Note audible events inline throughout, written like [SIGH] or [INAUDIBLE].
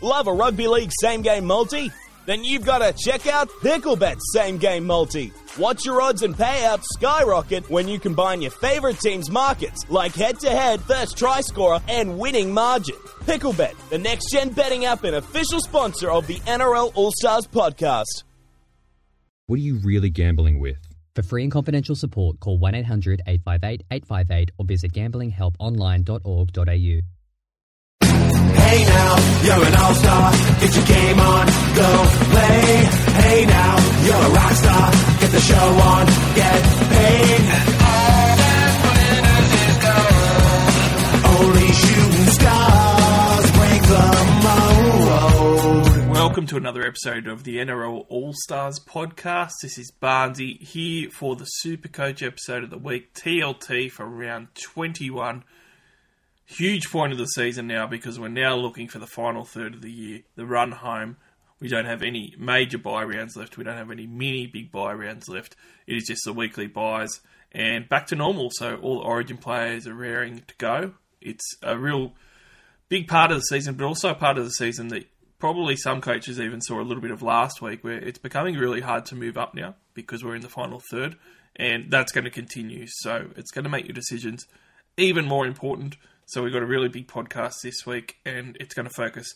Love a rugby league same game multi? Then you've got to check out Picklebet's same game multi. Watch your odds and payouts skyrocket when you combine your favorite team's markets, like head to head, first try scorer, and winning margin. Picklebet, the next gen betting app and official sponsor of the NRL All Stars podcast. What are you really gambling with? For free and confidential support, call 1 800 858 858 or visit gamblinghelponline.org.au. Hey now, you're an all-star. Get your game on, go play. Hey now, you're a rock star. Get the show on, get paid. And all that glitters is gold. Only shooting stars break the mold. Welcome to another episode of the NRL All Stars podcast. This is Barnesy here for the Supercoach episode of the week, TLT for round 21. Huge point of the season now because we're now looking for the final third of the year, the run home. We don't have any major buy rounds left. We don't have any mini big buy rounds left. It is just the weekly buys and back to normal. So all the Origin players are raring to go. It's a real big part of the season, but also part of the season that probably some coaches even saw a little bit of last week, where it's becoming really hard to move up now because we're in the final third, and that's going to continue. So it's going to make your decisions even more important. So we've got a really big podcast this week, and it's going to focus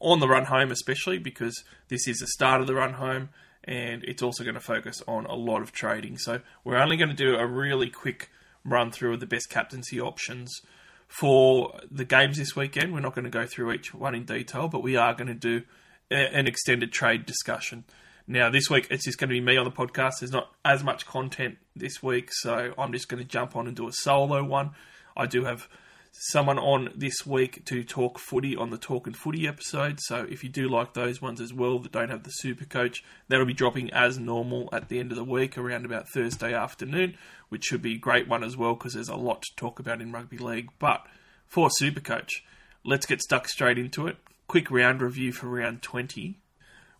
on the run home, especially because this is the start of the run home, and it's also going to focus on a lot of trading. So we're only going to do a really quick run through of the best captaincy options for the games this weekend. We're not going to go through each one in detail, but we are going to do an extended trade discussion. Now, this week it's just going to be me on the podcast. There's not as much content this week, so I'm just going to jump on and do a solo one. I do have someone on this week to talk footy on the Talk and Footy episode. So if you do like those ones as well that don't have the super coach, that'll be dropping as normal at the end of the week around about Thursday afternoon, which should be a great one as well because there's a lot to talk about in rugby league. But for super coach, let's get stuck straight into it. Quick round review for round 20.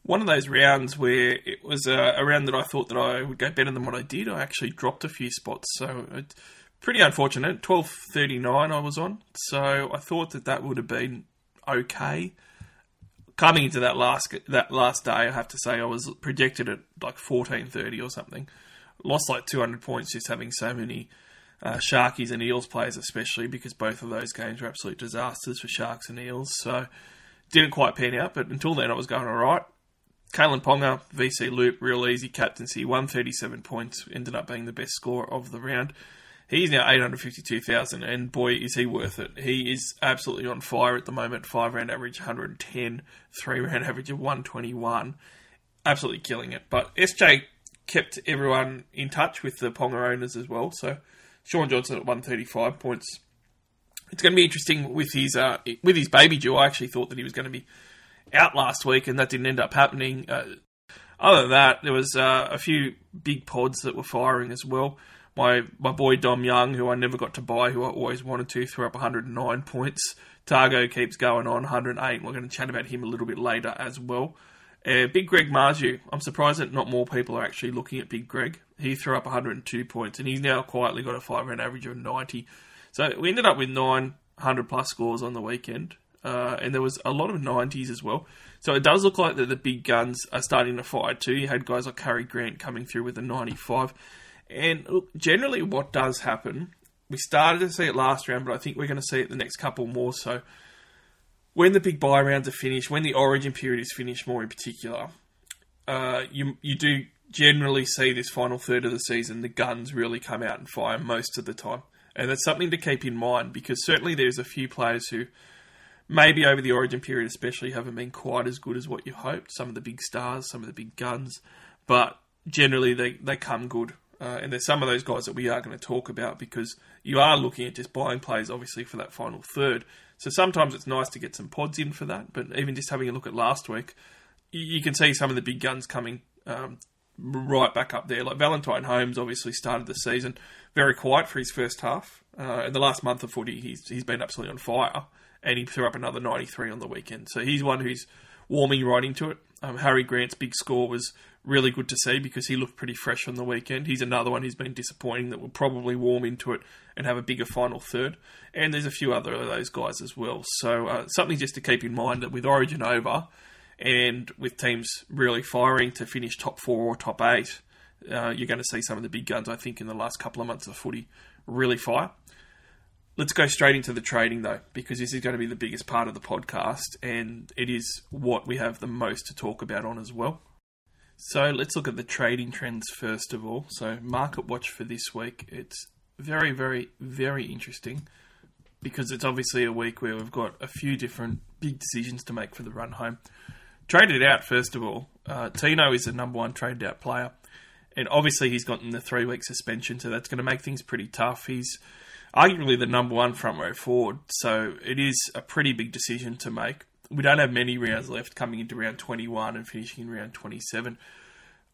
One of those rounds where it was a, a round that I thought that I would go better than what I did. I actually dropped a few spots, so it, pretty unfortunate. Twelve thirty nine I was on, so I thought that that would have been okay. Coming into that last that last day, I have to say I was projected at like fourteen thirty or something. Lost like two hundred points just having so many uh, Sharkies and Eels players, especially because both of those games were absolute disasters for Sharks and Eels. So didn't quite pan out, but until then I was going all right. Kalyn Ponga, VC Loop, real easy captaincy, 137 points, ended up being the best score of the round. He's now 852,000, and boy, is he worth it. He is absolutely on fire at the moment. Five round average 110, three round average of 121. Absolutely killing it. But SJ kept everyone in touch with the Ponga owners as well. So Shaun Johnson at 135 points. It's going to be interesting with his uh, with his baby Jew. I actually thought that he was going to be out last week, and that didn't end up happening. Uh, other than that, there was uh, a few big pods that were firing as well my my boy Dom Young, who I never got to buy, who I always wanted to, threw up 109 [LAUGHS] points. Tago keeps going on 108. We're going to chat about him a little bit later as well. Uh, Big Greg Marzhew, I'm surprised that not more people are actually looking at Big Greg. He threw up 102 points, and he's now quietly got a five round average of 90. So we ended up with 900 plus scores on the weekend, uh, and there was a lot of 90s as well. So it does look like that the big guns are starting to fire too. You had guys like Harry Grant coming through with a 95. And look, generally, what does happen, we started to see it last round, but I think we're going to see it the next couple more. So, when the big buy rounds are finished, when the origin period is finished, more in particular, uh, you you do generally see this final third of the season, the guns really come out and fire most of the time, and that's something to keep in mind because certainly there's a few players who maybe over the origin period, especially, haven't been quite as good as what you hoped. Some of the big stars, some of the big guns, but generally they, they come good uh, and there's some of those guys that we are going to talk about because you are looking at just buying players, obviously, for that final third. So sometimes it's nice to get some pods in for that. But even just having a look at last week, you, can see some of the big guns coming um, right back up there. Like Valentine Holmes obviously started the season very quiet for his first half. Uh, in the last month of footy, he's, he's been absolutely on fire. And he threw up another 93 on the weekend. So he's one who's warming right into it. Um, Harry Grant's big score was really good to see because he looked pretty fresh on the weekend. He's another one who's been disappointing that will probably warm into it and have a bigger final third. And there's a few other of those guys as well. So uh, something just to keep in mind that with Origin over and with teams really firing to finish top four or top eight, uh, you're going to see some of the big guns, I think, in the last couple of months of footy really fire. Let's go straight into the trading though, because this is going to be the biggest part of the podcast, and it is what we have the most to talk about on as well. So let's look at the trading trends first of all. So, market watch for this week. It's very, very, very interesting because it's obviously a week where we've got a few different big decisions to make for the run home. Traded out, first of all. Uh, Tino is the number one traded out player. And obviously, he's gotten the three week suspension, so that's going to make things pretty tough. He's arguably the number one front row forward, so it is a pretty big decision to make. We don't have many rounds left coming into round 21 and finishing in round 27.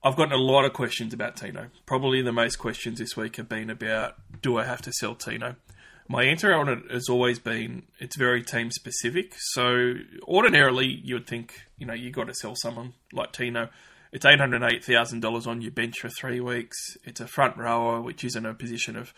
I've gotten a lot of questions about Tino. Probably the most questions this week have been about do I have to sell Tino? My answer on it has always been it's very team specific. So ordinarily you would think, you know, you got to sell someone like Tino. It's eight hundred eight thousand dollars on your bench for three weeks. It's a front rower, which is in a position of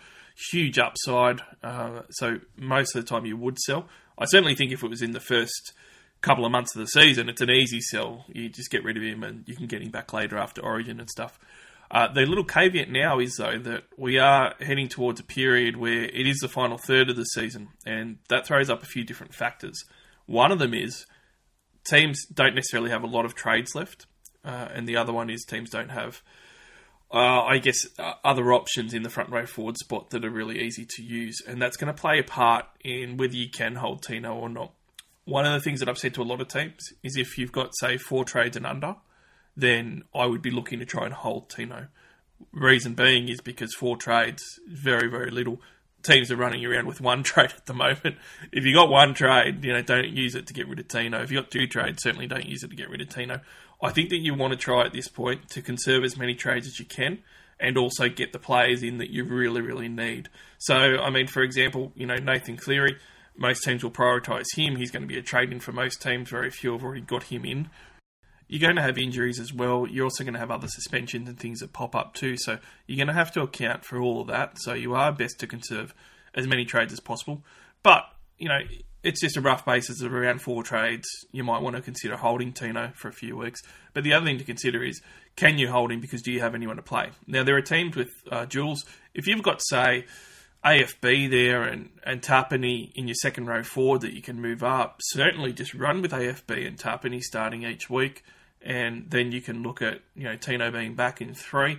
huge upside. Uh, so most of the time you would sell. I certainly think if it was in the first couple of months of the season, it's an easy sell. You just get rid of him and you can get him back later after Origin and stuff. Uh, the little caveat now is though that we are heading towards a period where it is the final third of the season, and that throws up a few different factors. One of them is teams don't necessarily have a lot of trades left, uh, and the other one is teams don't have uh, I guess, uh, other options in the front row forward spot that are really easy to use. And that's going to play a part in whether you can hold Tino or not. One of the things that I've said to a lot of teams is if you've got, say, four trades and under, then I would be looking to try and hold Tino. Reason being is because four trades, very, very little. Teams are running around with one [LAUGHS] trade at the moment. If you got one trade, you know, don't use it to get rid of Tino. If you got two trades, certainly don't use it to get rid of Tino. I think that you want to try at this point to conserve as many trades as you can and also get the players in that you really, really need. So, I mean, for example, you know, Nathan Cleary, most teams will prioritise him. He's going to be a trade in for most teams. Very few have already got him in. You're going to have injuries as well. You're also going to have other suspensions and things that pop up too. So, you're going to have to account for all of that. So, you are best to conserve as many trades as possible. But, you know, it's just a rough basis of around four trades. You might want to consider holding Tino for a few weeks. But the other thing to consider is can you hold him because do you have anyone to play? Now, there are teams with uh, Jules. If you've got, say, AFB there and, and Tapine in your second row forward that you can move up, certainly just run with AFB and Tapine starting each week. And then you can look at, you know, Tino being back in three.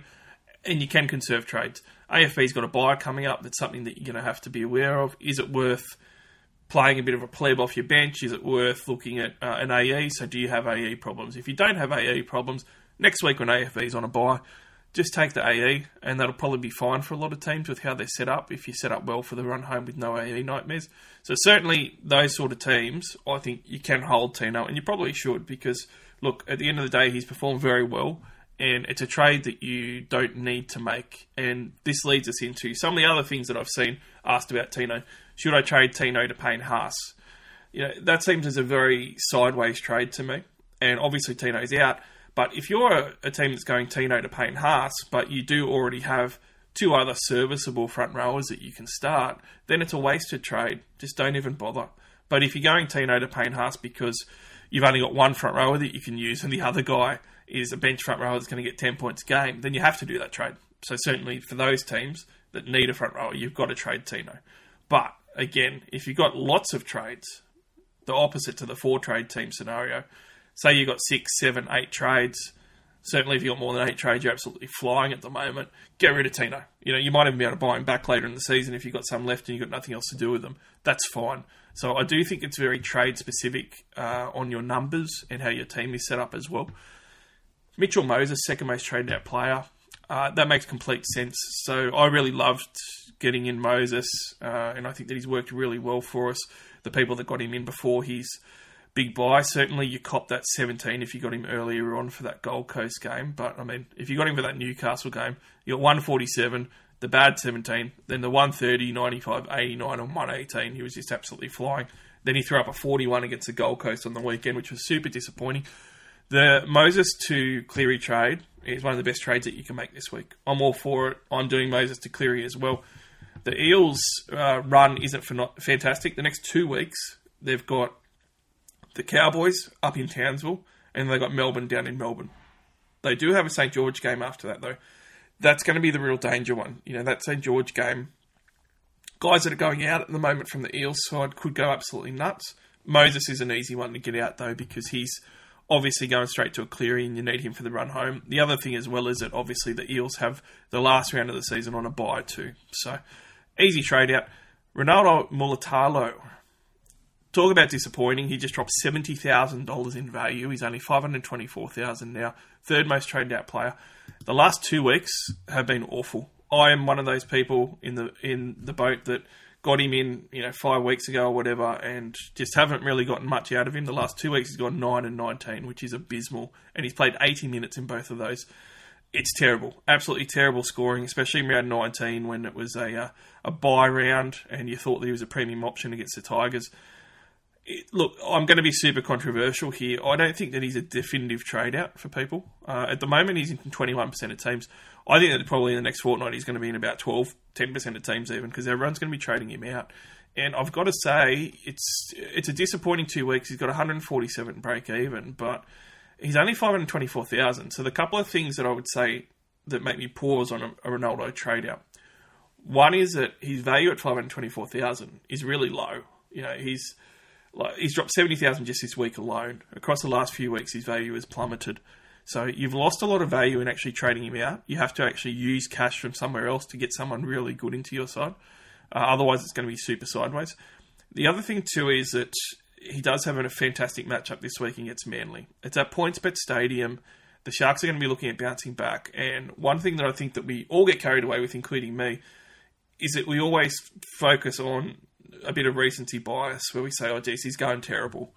And you can conserve trades. AFB's got a buy coming up. That's something that you're going to have to be aware of. Is it worth playing a bit of a pleb off your bench? Is it worth looking at uh, an AE? So, do you have AE problems? If you don't have AE problems, next week when AFB is on a buy, just take the AE, and that'll probably be fine for a lot of teams with how they're set up. If you're set up well for the run home with no AE nightmares, so certainly those sort of teams, I think you can hold Tino, and you probably should because look, at the end of the day, he's performed very well. And it's a trade that you don't need to make. And this leads us into some of the other things that I've seen asked about Tino. Should I trade Tino to Payne Haas? You know, that seems as a very sideways trade to me. And obviously Tino's out. But if you're a, team that's going Tino to Payne Haas, but you do already have two other serviceable front rowers that you can start, then it's a wasted trade. Just don't even bother. But if you're going Tino to Payne Haas because you've only got one front rower that you can use and the other guy is a bench front rower that's going to get 10 points a game, then you have to do that trade. So certainly for those teams that need a front rower, you've got to trade Tino. But again, if you've got lots of trades, the opposite to the four trade team scenario, say you've got six, seven, eight trades. Certainly, if you've got more than eight trades, you're absolutely flying at the moment. Get rid of Tino. You know, you might even be able to buy him back later in the season if you've got some left and you've got nothing else to do with them. That's fine. So I do think it's very trade specific uh, on your numbers and how your team is set up as well. Mitchell Moses, second most traded out player. Uh, that makes complete sense. So I really loved getting in Moses, uh, and I think that he's worked really well for us. The people that got him in before his big buy, certainly you cop that 17 if you got him earlier on for that Gold Coast game. But I mean, if you got him for that Newcastle game, you got 147, the bad 17, then the 130, 95, 89, and 118. He was just absolutely flying. Then he threw up a 41 against the Gold Coast on the weekend, which was super disappointing. The Moses to Cleary trade is one of the best trades that you can make this week. I'm all for it. I'm doing Moses to Cleary as well. The Eels' uh, run isn't fantastic. The next two weeks, they've got the Cowboys up in Townsville, and they've got Melbourne down in Melbourne. They do have a St George game after that, though. That's going to be the real danger one. You know, that St George game. Guys that are going out at the moment from the Eels side could go absolutely nuts. Moses is an easy one to get out, though, because he's obviously going straight to a clearing and you need him for the run home. The other thing as well is that obviously the Eels have the last round of the season on a bye too. So easy trade out. Ronaldo Mulitalo. Talk about disappointing. He just dropped seventy thousand dollars in value. He's only five hundred twenty four thousand now. Third most traded out player. The last two weeks have been awful. I am one of those people in the in the boat that got him in, you know, five weeks ago or whatever, and just haven't really gotten much out of him. The last two weeks he's gone nine and nineteen, which is abysmal, and he's played eighty minutes in both of those. It's terrible, absolutely terrible scoring, especially in round nineteen when it was a uh, a buy round and you thought that he was a premium option against the Tigers. Look, I'm going to be super controversial here. I don't think that he's a definitive trade out for people. Uh, at the moment, he's in 21% of teams. I think that probably in the next fortnight he's going to be in about 12, 10% of teams even because everyone's going to be trading him out. And I've got to say, it's it's a disappointing two weeks. He's got 147 break even, but he's only 524,000. So the couple of things that I would say that make me pause on a, a Ronaldo trade out. One is that his value at 524,000 is really low. You know, he's like he's dropped 70,000 just this week alone. Across the last few weeks, his value has plummeted. So you've lost a lot of value in actually trading him out. You have to actually use cash from somewhere else to get someone really good into your side. Uh, otherwise, it's going to be super sideways. The other thing too is that he does have a fantastic matchup this week against Manly. It's at PointsBet Stadium. The Sharks are going to be looking at bouncing back. And one thing that I think that we all get carried away with, including me, is that we always focus on a bit of recency bias where we say, oh, geez, he's going terrible.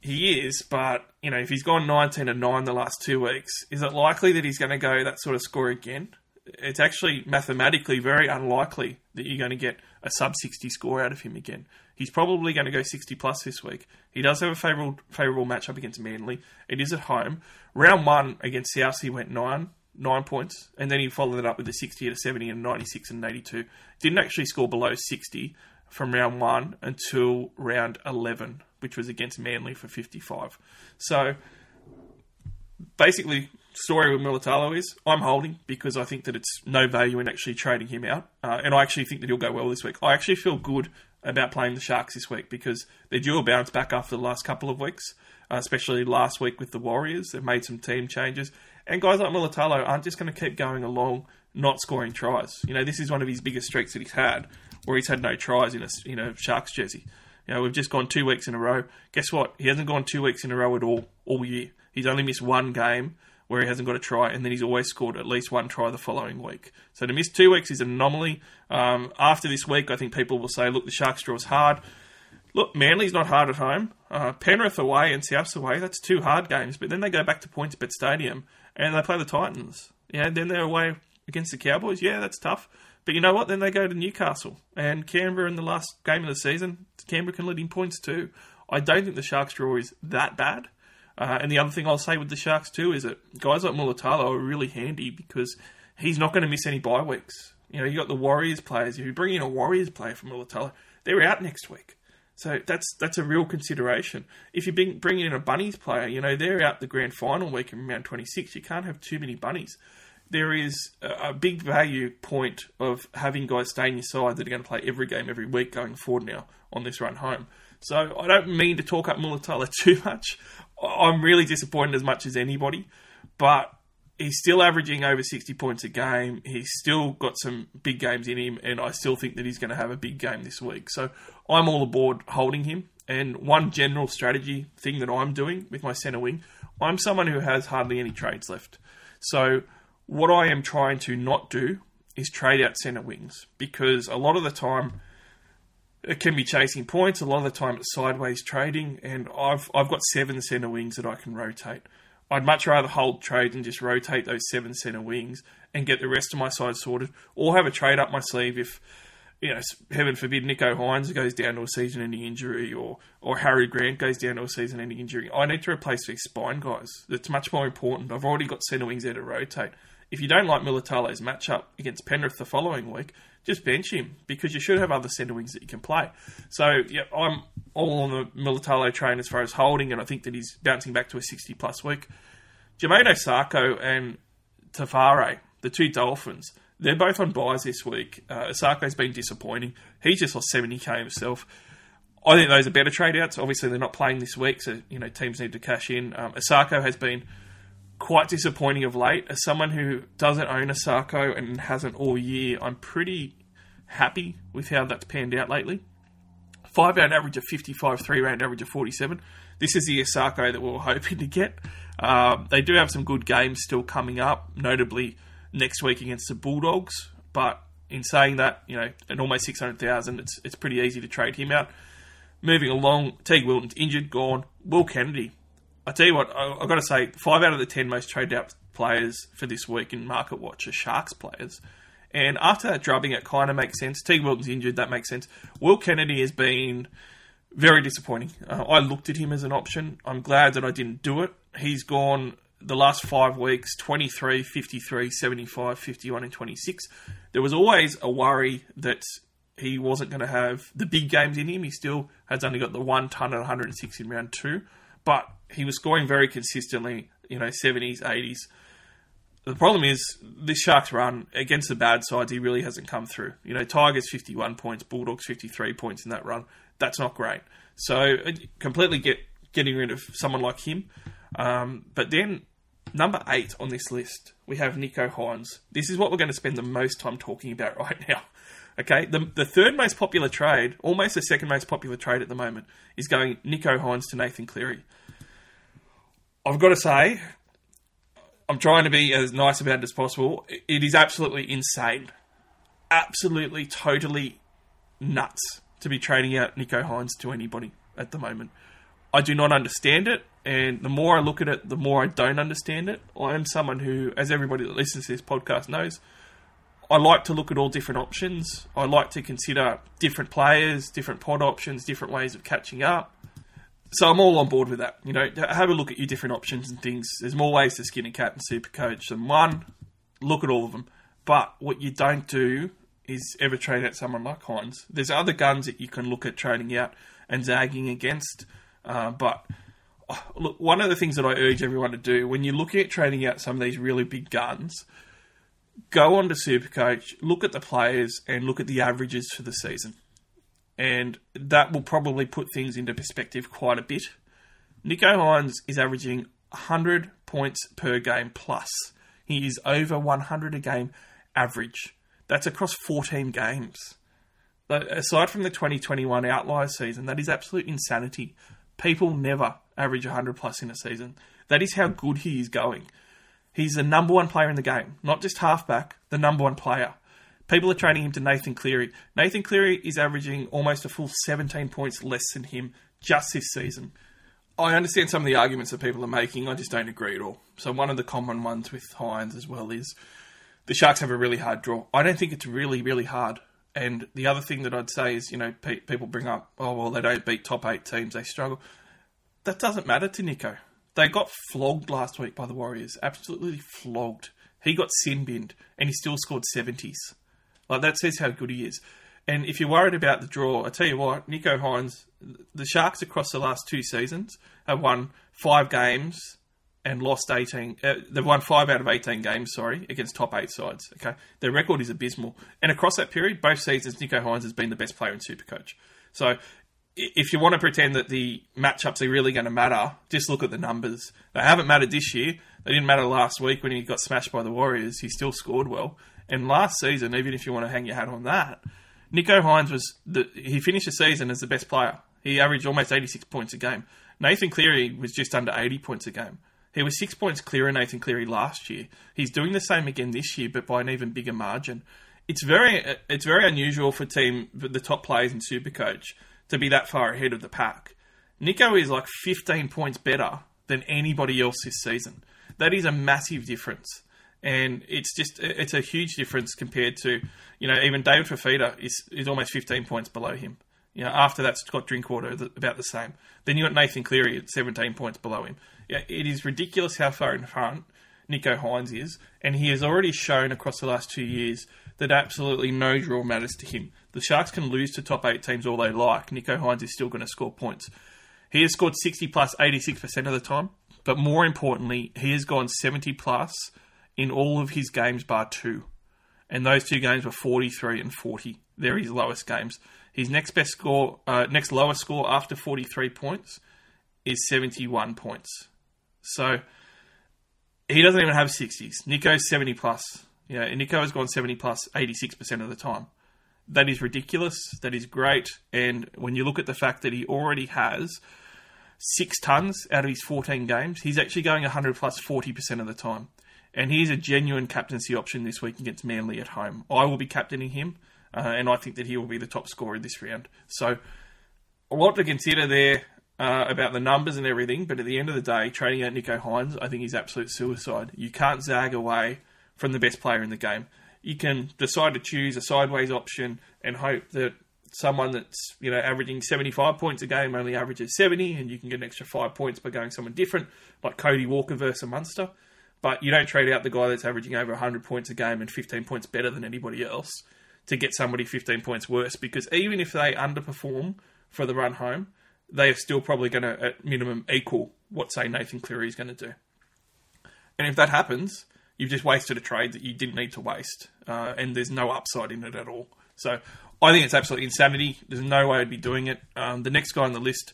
He is, but you know, if he's gone 19 and 9 the last two weeks, is it likely that he's going to go that sort of score again? It's actually mathematically very unlikely that you're going to get a sub 60 score out of him again. He's probably going to go 60 plus this week. He does have a favourable favourable matchup against Manly. It is at home. Round one against South, he went nine nine points, and then he followed it up with a 60 and a 70 and 96 and 82. Didn't actually score below 60 from round one until round 11, which was against Manly for 55. So basically, story with Mulitalo is I'm holding because I think that it's no value in actually trading him out, uh, and I actually think that he'll go well this week. I actually feel good about playing the Sharks this week because they're due a bounce back after the last couple of weeks, uh, especially last week with the Warriors. They've made some team changes, and guys like Mulitalo aren't just going to keep going along not scoring tries. You know, this is one of his biggest streaks that he's had, where he's had no tries in a you know Sharks jersey. You know, we've just gone two weeks in a row. Guess what? He hasn't gone two weeks in a row at all all year. He's only missed one game where he hasn't got a try, and then he's always scored at least one try the following week. So to miss two weeks is an anomaly. Um, after this week, I think people will say, look, the Sharks draw is hard. Look, Manly's not hard at home. Uh, Penrith away and Souths away, that's two hard games. But then they go back to PointsBet Stadium and they play the Titans. Yeah, then they're away against the Cowboys. Yeah, that's tough. But you know what? Then they go to Newcastle and Canberra in the last game of the season. Canberra can lead in points too. I don't think the Sharks draw is that bad. Uh, and the other thing I'll say with the Sharks too is that guys like Mulitalo are really handy because he's not going to miss any bye weeks. You know, you got the Warriors players. If you bring in a Warriors player from Mulitalo, they're out next week. So that's that's a real consideration. If you bring, bring in a Bunnies player, you know they're out the grand final week in round 26. You can't have too many Bunnies. There is a, big value point of having guys stay in your side that are going to play every game every week going forward now on this run home. So I don't mean to talk up Mulitalo [LAUGHS] too much. I'm really disappointed as much as anybody, but he's still averaging over 60 points a game. He's still got some big games in him, and I still think that he's going to have a big game this week. So I'm all aboard holding him. And one general strategy thing that I'm doing with my centre wing, I'm someone who has hardly any trades left. So what I am trying to not do is trade out centre wings because a lot of the time it can be chasing points. A lot of the time, it's sideways trading, and I've I've got seven centre wings that I can rotate. I'd much rather hold trade and just rotate those seven centre wings and get the rest of my side sorted, or have a trade up my sleeve if you know, heaven forbid, Nicho Hynes goes down to a season-ending injury, or or Harry Grant goes down to a season-ending injury. I need to replace these spine guys. That's much more important. I've already got centre wings there to rotate. If you don't like Mulitalo's matchup against Penrith the following week, just bench him because you should have other centre wings that you can play. So yeah, I'm all on the Mulitalo train as far as holding, and I think that he's bouncing back to a 60 plus week. Jamayne Isaako and Tafare, the two Dolphins, they're both on buys this week. Uh, Isaako's been disappointing. He's just lost 70k himself. I think those are better trade outs. Obviously, they're not playing this week, so you know teams need to cash in. Um, Isaako has been quite disappointing of late. As someone who doesn't own Isaako and hasn't all year, I'm pretty happy with how that's panned out lately. Five round average of 55, three round average of 47. This is the Isaako that we are [LAUGHS] hoping to get. Um, they do have some good games still coming up, notably next week against the Bulldogs. But in saying that, you know, at almost 600,000, it's, it's pretty easy to trade him out. Moving along, Teig Wilton's injured, gone. Will Kennedy, I tell you what, I, have got to say, five out of the ten most traded out players for this week in Market Watch are Sharks players. And after that drubbing, it kind of makes sense. Teig Wilton's injured, that makes sense. Will Kennedy has been very disappointing. Uh, I looked at him as an option. I'm glad that I didn't do it. He's gone the last five weeks 23, 53, 75, 51, and 26. There was always a worry that he wasn't going to have the big games in him. He still has only got the one ton at 106 in round two. But he was scoring very consistently, you know, 70s, 80s. The problem is this Sharks run against the bad sides, he really hasn't come through. You know, Tigers 51 points, Bulldogs 53 points in that run. That's not great. So uh, completely get getting rid of someone like him. Um, but then number eight on this list, we have Nicho Hynes. This is what we're going to spend the most time talking about [LAUGHS] right now. Okay, the, the third most popular trade, almost the second most popular trade at the moment, is going Nicho Hynes to Nathan Cleary. I've got to say, I'm trying to be as nice about it as possible. It is absolutely insane. Absolutely, totally nuts to be trading out Nicho Hynes to anybody at the moment. I do not understand it, and the more I look at it, the more I don't understand it. I am someone who, as everybody that listens to this podcast knows, I like to look at all different options. I like to consider different players, different pod options, different ways of catching up. So I'm all on board with that. You know, have a look at your different options and things. There's more ways to skin a cat and super coach than one. Look at all of them. But what you don't do is ever trade out someone like Hynes. There's other guns that you can look at trading out and zagging against. Uh, but oh, look, one of the things that I urge everyone to do when you're looking at trading out some of these really big guns, go on to Supercoach, look at the players, and look at the averages for the season. And that will probably put things into perspective quite a bit. Nicho Hynes is averaging 100 points per game plus. He is over 100 a game average. That's across 14 games. Aside from the 2021 outlier season, that is absolute insanity. People never average 100 plus in a season. That is how good he is going. He's the number one player in the game, not just halfback, the number one player. People are trading him to Nathan Cleary. Nathan Cleary is averaging almost a full 17 points less than him just this season. I understand some of the arguments that people are making. I just don't agree at all. So one of the common ones with Hynes as well is the Sharks have a really hard draw. I don't think it's really, really hard. And the other thing that I'd say is, you know, pe- people bring up, oh well, they don't beat top eight teams, they struggle. That doesn't matter to Nicho. They got flogged last week by the Warriors. Absolutely flogged. He got sin binned and he still scored 70s. Like that says how good he is. And if you're worried about the draw, I tell you what, Nicho Hynes, the Sharks across the last two seasons have won five games and lost 18. Uh, they've won five out of 18 games, sorry, against top eight sides. Okay, their record is abysmal. And across that period, both seasons, Nicho Hynes has been the best player in Supercoach. So if you want to pretend that the matchups are really going to matter, just look at the numbers. They haven't mattered this year. They didn't matter last week when he got smashed by the Warriors. He still scored well. And last season, even if you want to hang your hat on that, Nicho Hynes was the, he finished the season as the best player. He averaged almost 86 points a game. Nathan Cleary was just under 80 points a game. He was six points clearer Nathan Cleary last year. He's doing the same again this year, but by an even bigger margin. It's very it's very unusual for team the top players in Supercoach to be that far ahead of the pack. Nicho is like 15 points better than anybody else this season. That is a massive difference. and it's just it's a huge difference compared to you know even David Fifita is is almost 15 points below him. You know, after that, Scott Drinkwater about the same. Then you got Nathan Cleary at 17 points below him. Yeah, it is ridiculous how far in front Nicho Hynes is, and he has already shown across the last two years that absolutely no draw matters to him. The Sharks can lose to top eight teams all they like. Nicho Hynes is still going to score points. He has scored 60 plus 86% of the time, but more importantly, he has gone 70 plus in all of his games bar two. And those two games were 43 and 40. They're his lowest games. His next best score, uh, next lowest score after 43 points is 71 points. So he doesn't even have 60s. Nicho's 70 plus. Yeah, Nicho has gone 70 plus 86% of the time. That is ridiculous. That is great. And when you look at the fact that he already has six tons out of his 14 games, he's actually going 100 plus 40% of the time. And he's a genuine captaincy option this week against Manly at home. I will be captaining him, uh, and I think that he will be the top scorer this round. So, a lot to consider there uh, about the numbers and everything, but at the end of the day, trading out Nicho Hynes, I think is absolute suicide. You can't zag away from the best player in the game. You can decide to choose a sideways option and hope that someone that's you know averaging 75 points a game only averages 70, and you can get an extra five points by going someone different, like Cody Walker versus Munster. But you don't trade out the guy that's averaging over 100 points a game and 15 points better than anybody else to get somebody 15 points worse, because even if they underperform for the run home, they are still probably going to, at minimum, equal what, say, Nathan Cleary is going to do. And if that happens, you've just wasted a trade that you didn't need to waste, uh, and there's no upside in it at all. So I think it's absolute insanity. There's no way I'd be doing it. Um, the next guy on the list,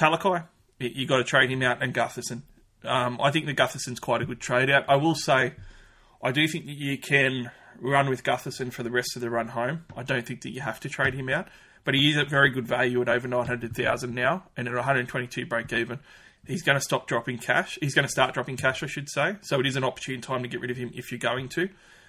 Talakai, you got to trade him out, and Gutherson. Um, I think the Gutherson's quite a good trade out. I will say, I do think that you can run with Gutherson for the rest of the run home. I don't think that you have to trade him out but he is at very good value at over 900,000 now and at 122 break even. He's going to stop dropping cash. He's going to start dropping cash, I should say. So it is an opportune time to get rid of him if you're going to.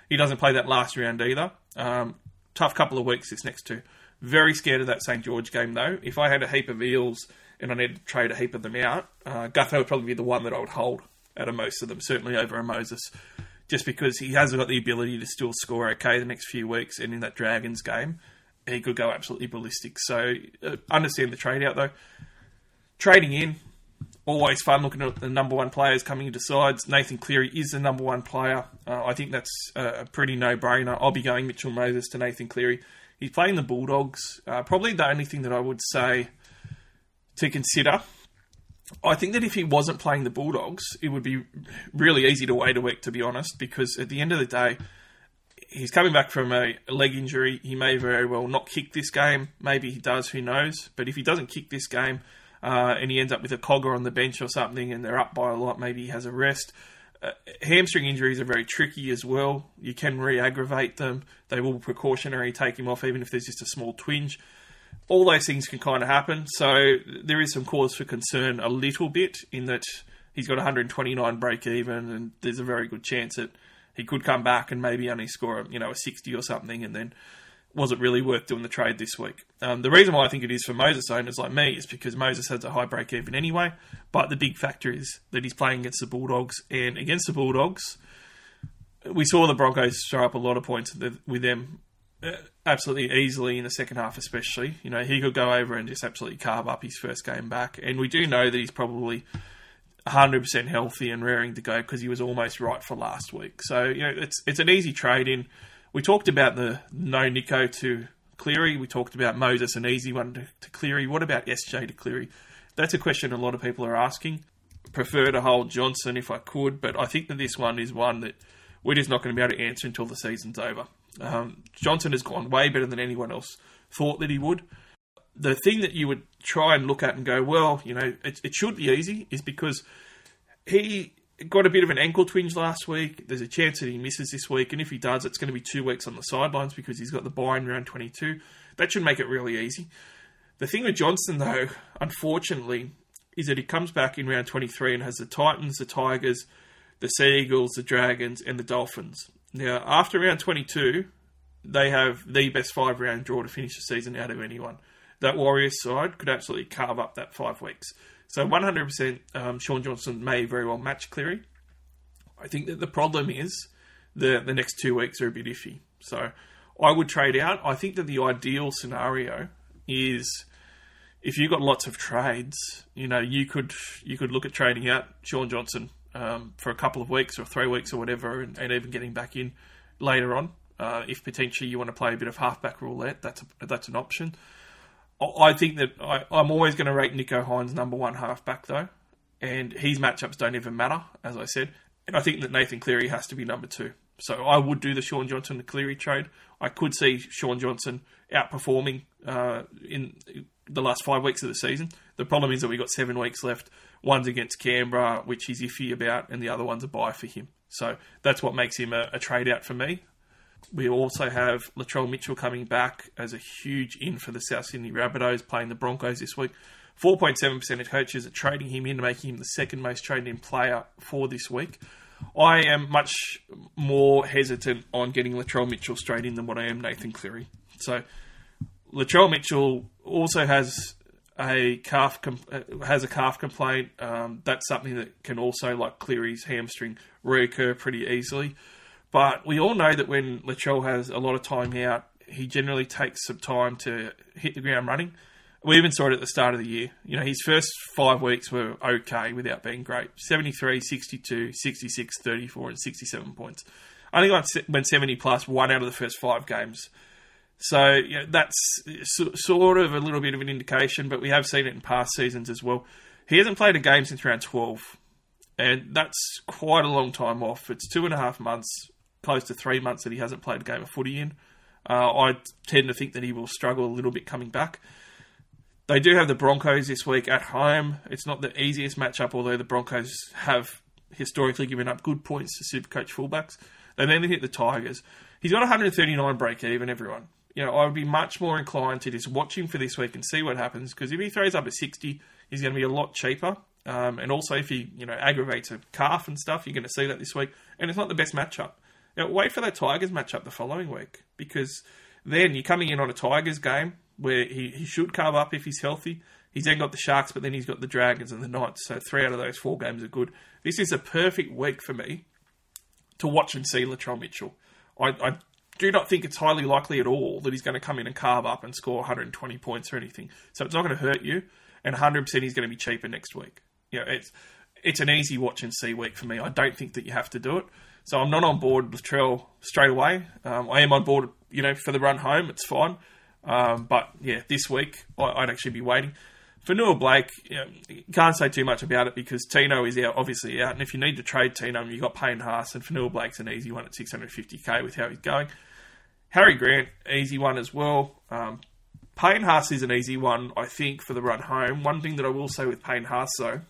He doesn't play that last round either. Um, tough couple of weeks this next two. Very scared of that St George game though. If I had a heap of eels and I needed to trade a heap of them out, uh, would probably be the one that I would hold out of most of them, certainly over a Moses, just because he has got the ability to still score okay the next few weeks and in that Dragons game he could go absolutely ballistic. So uh, understand the trade out though. Trading in, always fun looking at the number one players coming into sides. Nathan Cleary is the number one player. Uh, I think that's a pretty no brainer. I'll be going Mitchell Moses to Nathan Cleary. He's playing the Bulldogs. Uh, probably the only thing that I would say to consider. I think that if he wasn't playing the Bulldogs, it would be really easy to wait a week, to be honest, because at the end of the day, he's coming back from a leg injury. He may very well not kick this game. Maybe he does. Who knows? But if he doesn't kick this game uh, and he ends up with a cogger on the bench or something, and they're up by a lot, maybe he has a rest. Uh, hamstring injuries are very tricky as well. You can re-aggravate them. They will precautionary take him off even if there's just a small twinge. All those things can kind of happen. So there is some cause for concern a little bit in that he's got 129 break even, and there's a very good chance that he could come back and maybe only score, you know, a 60 or something, and then was it really worth doing the trade this week? Um, the reason why I think it is for Moses owners like me is because Moses has a high break even anyway, but the big factor is that he's playing against the Bulldogs, and against the Bulldogs, we saw the Broncos throw up a lot of points with them uh, absolutely easily in the second half, especially. You know, he could go over and just absolutely carve up his first game back, and we do know that he's probably 100% healthy and raring to go because he was almost right for last week. So, you know, it's it's an easy trade in. We talked about the no Nicho to Cleary. We talked about Moses, an easy one to, to Cleary. What about SJ to Cleary? That's a question a lot of people are asking. Prefer to hold Johnson if I could, but I think that this one is one that we're just not going to be able to answer until the season's over. Um, Johnson has gone way better than anyone else thought that he would the thing that you would try and look at and go, well, you know, it, it should be easy, is because he got a bit of an ankle twinge last week. There's a chance that he misses this week, and if he does, it's going to be two weeks on the sidelines because he's got the buy in round 22. That should make it really easy. The thing with Johnson, though, unfortunately, is that he comes back in round 23 and has the Titans, the Tigers, the Sea Eagles, the Dragons, and the Dolphins. Now, after round 22, they have the best five round draw to finish the season out of anyone that Warriors side could absolutely carve up that five weeks. So 100%, um, Shaun Johnson may very well match Cleary. I think that the problem is the the next two weeks are a bit iffy. So I would trade out. I think that the ideal scenario is if you've got lots of trades, you know, you could you could look at trading out Shaun Johnson um, for a couple of weeks or three weeks or whatever, and, and even getting back in later on. Uh, if potentially you want to play a bit of halfback roulette, that's a, that's an option. I think that I, I'm always going to rate Nicho Hynes number one halfback though, and his matchups don't even matter, as I said. And I think that Nathan Cleary has to be number two. So I would do the Shaun Johnson to Cleary trade. I could see Shaun Johnson outperforming uh, in the last five weeks of the season. The problem is that we've got seven weeks left. One's against Canberra, which he's iffy about, and the other one's a buy for him. So that's what makes him a, a trade out for me. We also have Latrell Mitchell coming back as a huge in for the South Sydney Rabbitohs, playing the Broncos this week. 4.7% of coaches are trading him in, making him the second most traded in player for this week. I am much more hesitant on getting Latrell Mitchell straight in than what I am Nathan Cleary. So Latrell Mitchell also has a calf uh, has a calf complaint. Um, that's something that can also, like Cleary's hamstring, reoccur pretty easily. But we all know that when Latrell has a lot of time out, he generally takes some time to hit the ground running. We even saw it at the start of the year. You know, his first five weeks were okay without being great 73, 62, 66, 34, and 67 points. Think I went 70 plus one out of the first five games. So yeah, that's sort of a little bit of an indication, but we have seen it in past seasons as well. He hasn't played a game since round 12, and that's quite a long time off. It's two and a half months, close to three months that he hasn't played a game of footy in. Uh, I tend to think that he will struggle a little bit coming back. They do have the Broncos this week at home. It's not the easiest matchup, although the Broncos have historically given up good points to Supercoach fullbacks. They then hit the Tigers. He's got 139 break even, everyone. You know, I would be much more inclined to just watch him for this week and see what happens because if he throws up at 60, he's going to be a lot cheaper. Um, and also, if he you know aggravates a calf and stuff, you're going to see that this week. And it's not the best matchup. Now, wait for that Tigers matchup the following week because then you're coming in on a Tigers game where he, he should carve up if he's healthy. He's then got the Sharks, but then he's got the Dragons and the Knights. So three out of those four games are good. This is a perfect week for me to watch and see Latrell Mitchell. I, I do not think it's highly likely at all that he's going to come in and carve up and score 120 points or anything. So it's not going to hurt you, and 100% he's going to be cheaper next week. You know, it's it's an easy watch and see week for me. I don't think that you have to do it. So I'm not on board Latrell straight away. Um, I am on board, you know, for the run home. It's fine. Um, but yeah, this week I, would actually be waiting. For Fonua-Blake, you, know, can't say too much about it because Tino is out, obviously out. And if you need to trade Tino, you've got Payne Haas, and Fonua-Blake's an easy one at 650k with how he's going. Harry Grant, easy one as well. Um, Payne Haas is an easy one, I think, for the run home. One thing that I will say with Payne Haas, though,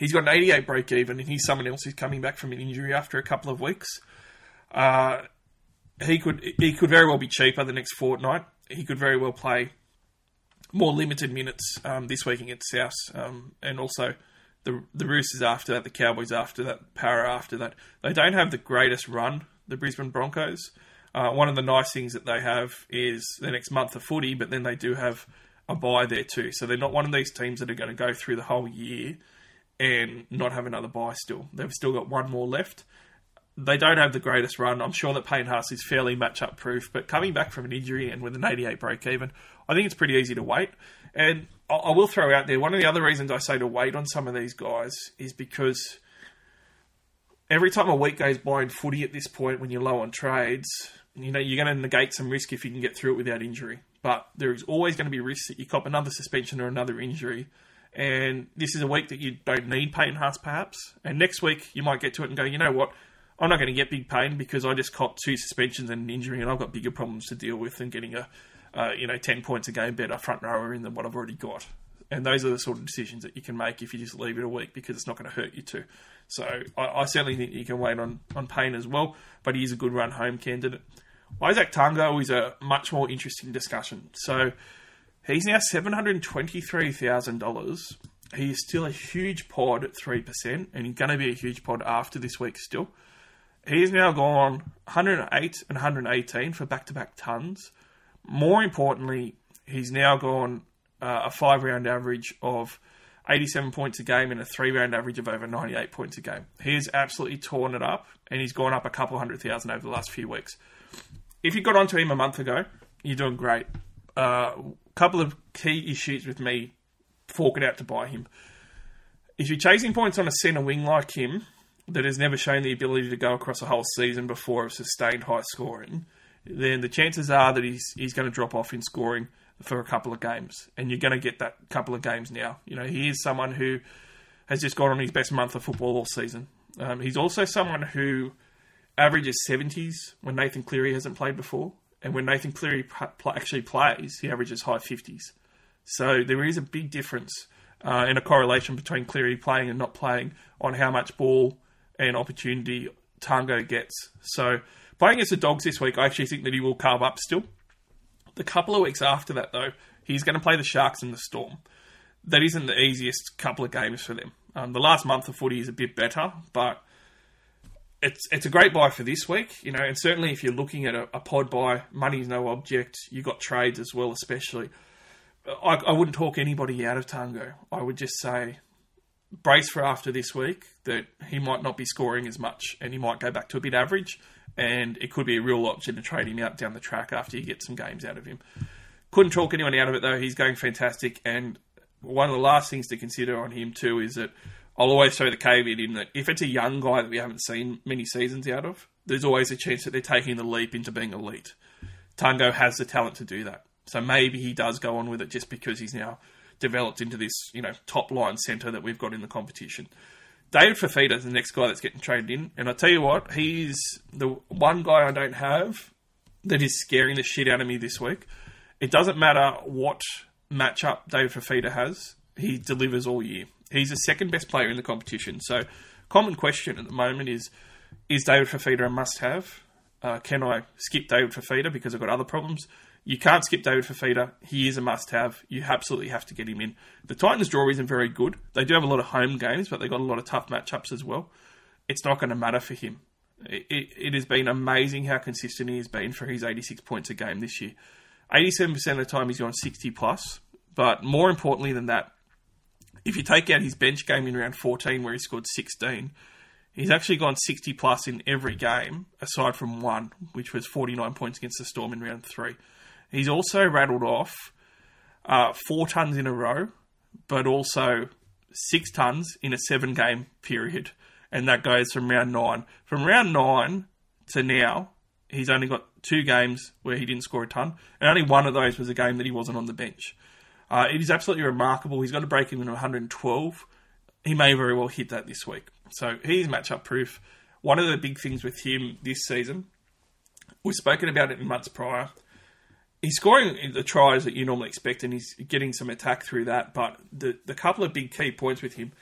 he's got an 88 break even, and he's someone else who's coming back from an injury after a couple of weeks. Uh, he could he could very well be cheaper the next fortnight. He could very well play more limited minutes um, this week against South, um, and also the the Roosters after that, the Cowboys after that, Parra after that. They don't have the greatest run, the Brisbane Broncos. Uh, one of the nice things that they have is the next month of footy, but then they do have a buy there too. So they're not one of these teams that are going to go through the whole year and not have another buy still. They've still got one more left they don't have the greatest run. I'm sure that Payne Haas is fairly matchup proof, but coming back from an injury and with an 88 break even, I think it's pretty easy to wait. And I will throw out there one of the other reasons I say to wait on some of these guys is because every time a week goes by in footy at this point, when you're low on trades, you know you're going to negate some risk if you can get through it without injury. But there is always going to be risk that you cop another suspension or another injury. And this is a week that you don't need Payne Haas, perhaps. And next week you might get to it and go, you know what? I'm not going to get big Payne because I just copped two suspensions and an injury, and I've got bigger problems to deal with than getting a, uh, you know, ten points a game better front rower in than what I've already got. And those are the sort of decisions that you can make if you just leave it a week because it's not going to hurt you too. So I, I certainly think you can wait on on Payne as well, but he is a good run home candidate. Izack Tago is a much more interesting discussion. So he's now seven hundred twenty three thousand dollars. He is still a huge pod at three percent, and he's going to be a huge pod after this week still. He's now gone 108 and 118 for back to back tons. More importantly, he's now gone uh, a five round average of 87 points a game and a three round average of over 98 points a game. He has absolutely torn it up, and he's gone up a couple hundred thousand over the last few weeks. If you got onto him a month ago, you're doing great. A uh, couple of key issues with me forking out to buy him. If you're chasing points on a centre wing like him, that has never shown the ability to go across a whole season before of sustained high scoring, then the chances are that he's he's going to drop off in scoring for a couple of games, and you're going to get that couple of games now. You know, he is someone who has just gone on his best month of football all season. Um, he's also someone who averages 70s when Nathan Cleary hasn't played before, and when Nathan Cleary actually plays, he averages high 50s. So there is a big difference uh, in a correlation between Cleary playing and not playing on how much ball and opportunity Tago gets. So playing against the Dogs this week, I actually think that he will carve up still. The couple of weeks after that, though, he's going to play the Sharks and the Storm. That isn't the easiest couple of games for them. Um, the last month of footy is a bit better, but it's it's a great buy for this week, you know. And certainly, if you're looking at a, a pod buy, money's no object. You got trades as well, especially. I, I wouldn't talk anybody out of Tago. I would just say brace for after this week that he might not be scoring as much and he might go back to a bit average and it could be a real option to trade him out down the track after you get some games out of him. Couldn't talk anyone out of it though. He's going fantastic, and one of the last things to consider on him too is that I'll always throw the caveat in that if it's a young guy that we haven't seen many seasons out of, there's always a chance that they're taking the leap into being elite. Tago has the talent to do that, so maybe he does go on with it just because he's now developed into this you know top line centre that we've got in the competition. David Fifita is the next guy that's getting traded in, and I tell you what, he's the one guy I don't have that is scaring the shit out of me this week. It doesn't matter what matchup David Fifita has, he delivers all year. He's the second best player in the competition. So, common question at the moment is: Is David Fifita a must-have? Uh, can I skip David Fifita because I've got other problems? You can't skip David Fifita. He is a must-have. You absolutely have to get him in. The Titans' draw isn't very good. They do have a lot of home games, but they've got a lot of tough matchups as well. It's not going to matter for him. It, it, it, has been amazing how consistent he has been for his 86 points a game this year. 87% of the time he's gone 60 plus, but more importantly than that, if you take out his bench game in round 14 where he scored 16, he's actually gone 60 plus in every game aside from one, which was 49 points against the Storm in round 3. He's also rattled off uh, four tons in a row, but also six tons in a seven game period. And that goes from round nine. From round nine to now, he's only got two games where he didn't score a ton, and only one of those was a game that he wasn't on the bench. Uh, it is absolutely remarkable. He's got to break even 112. He may very well hit that this week. So he's matchup proof. One of the big things with him this season, we've spoken about it in months prior, he's scoring the tries that you normally expect, and he's getting some attack through that. But the the couple of big key points with him,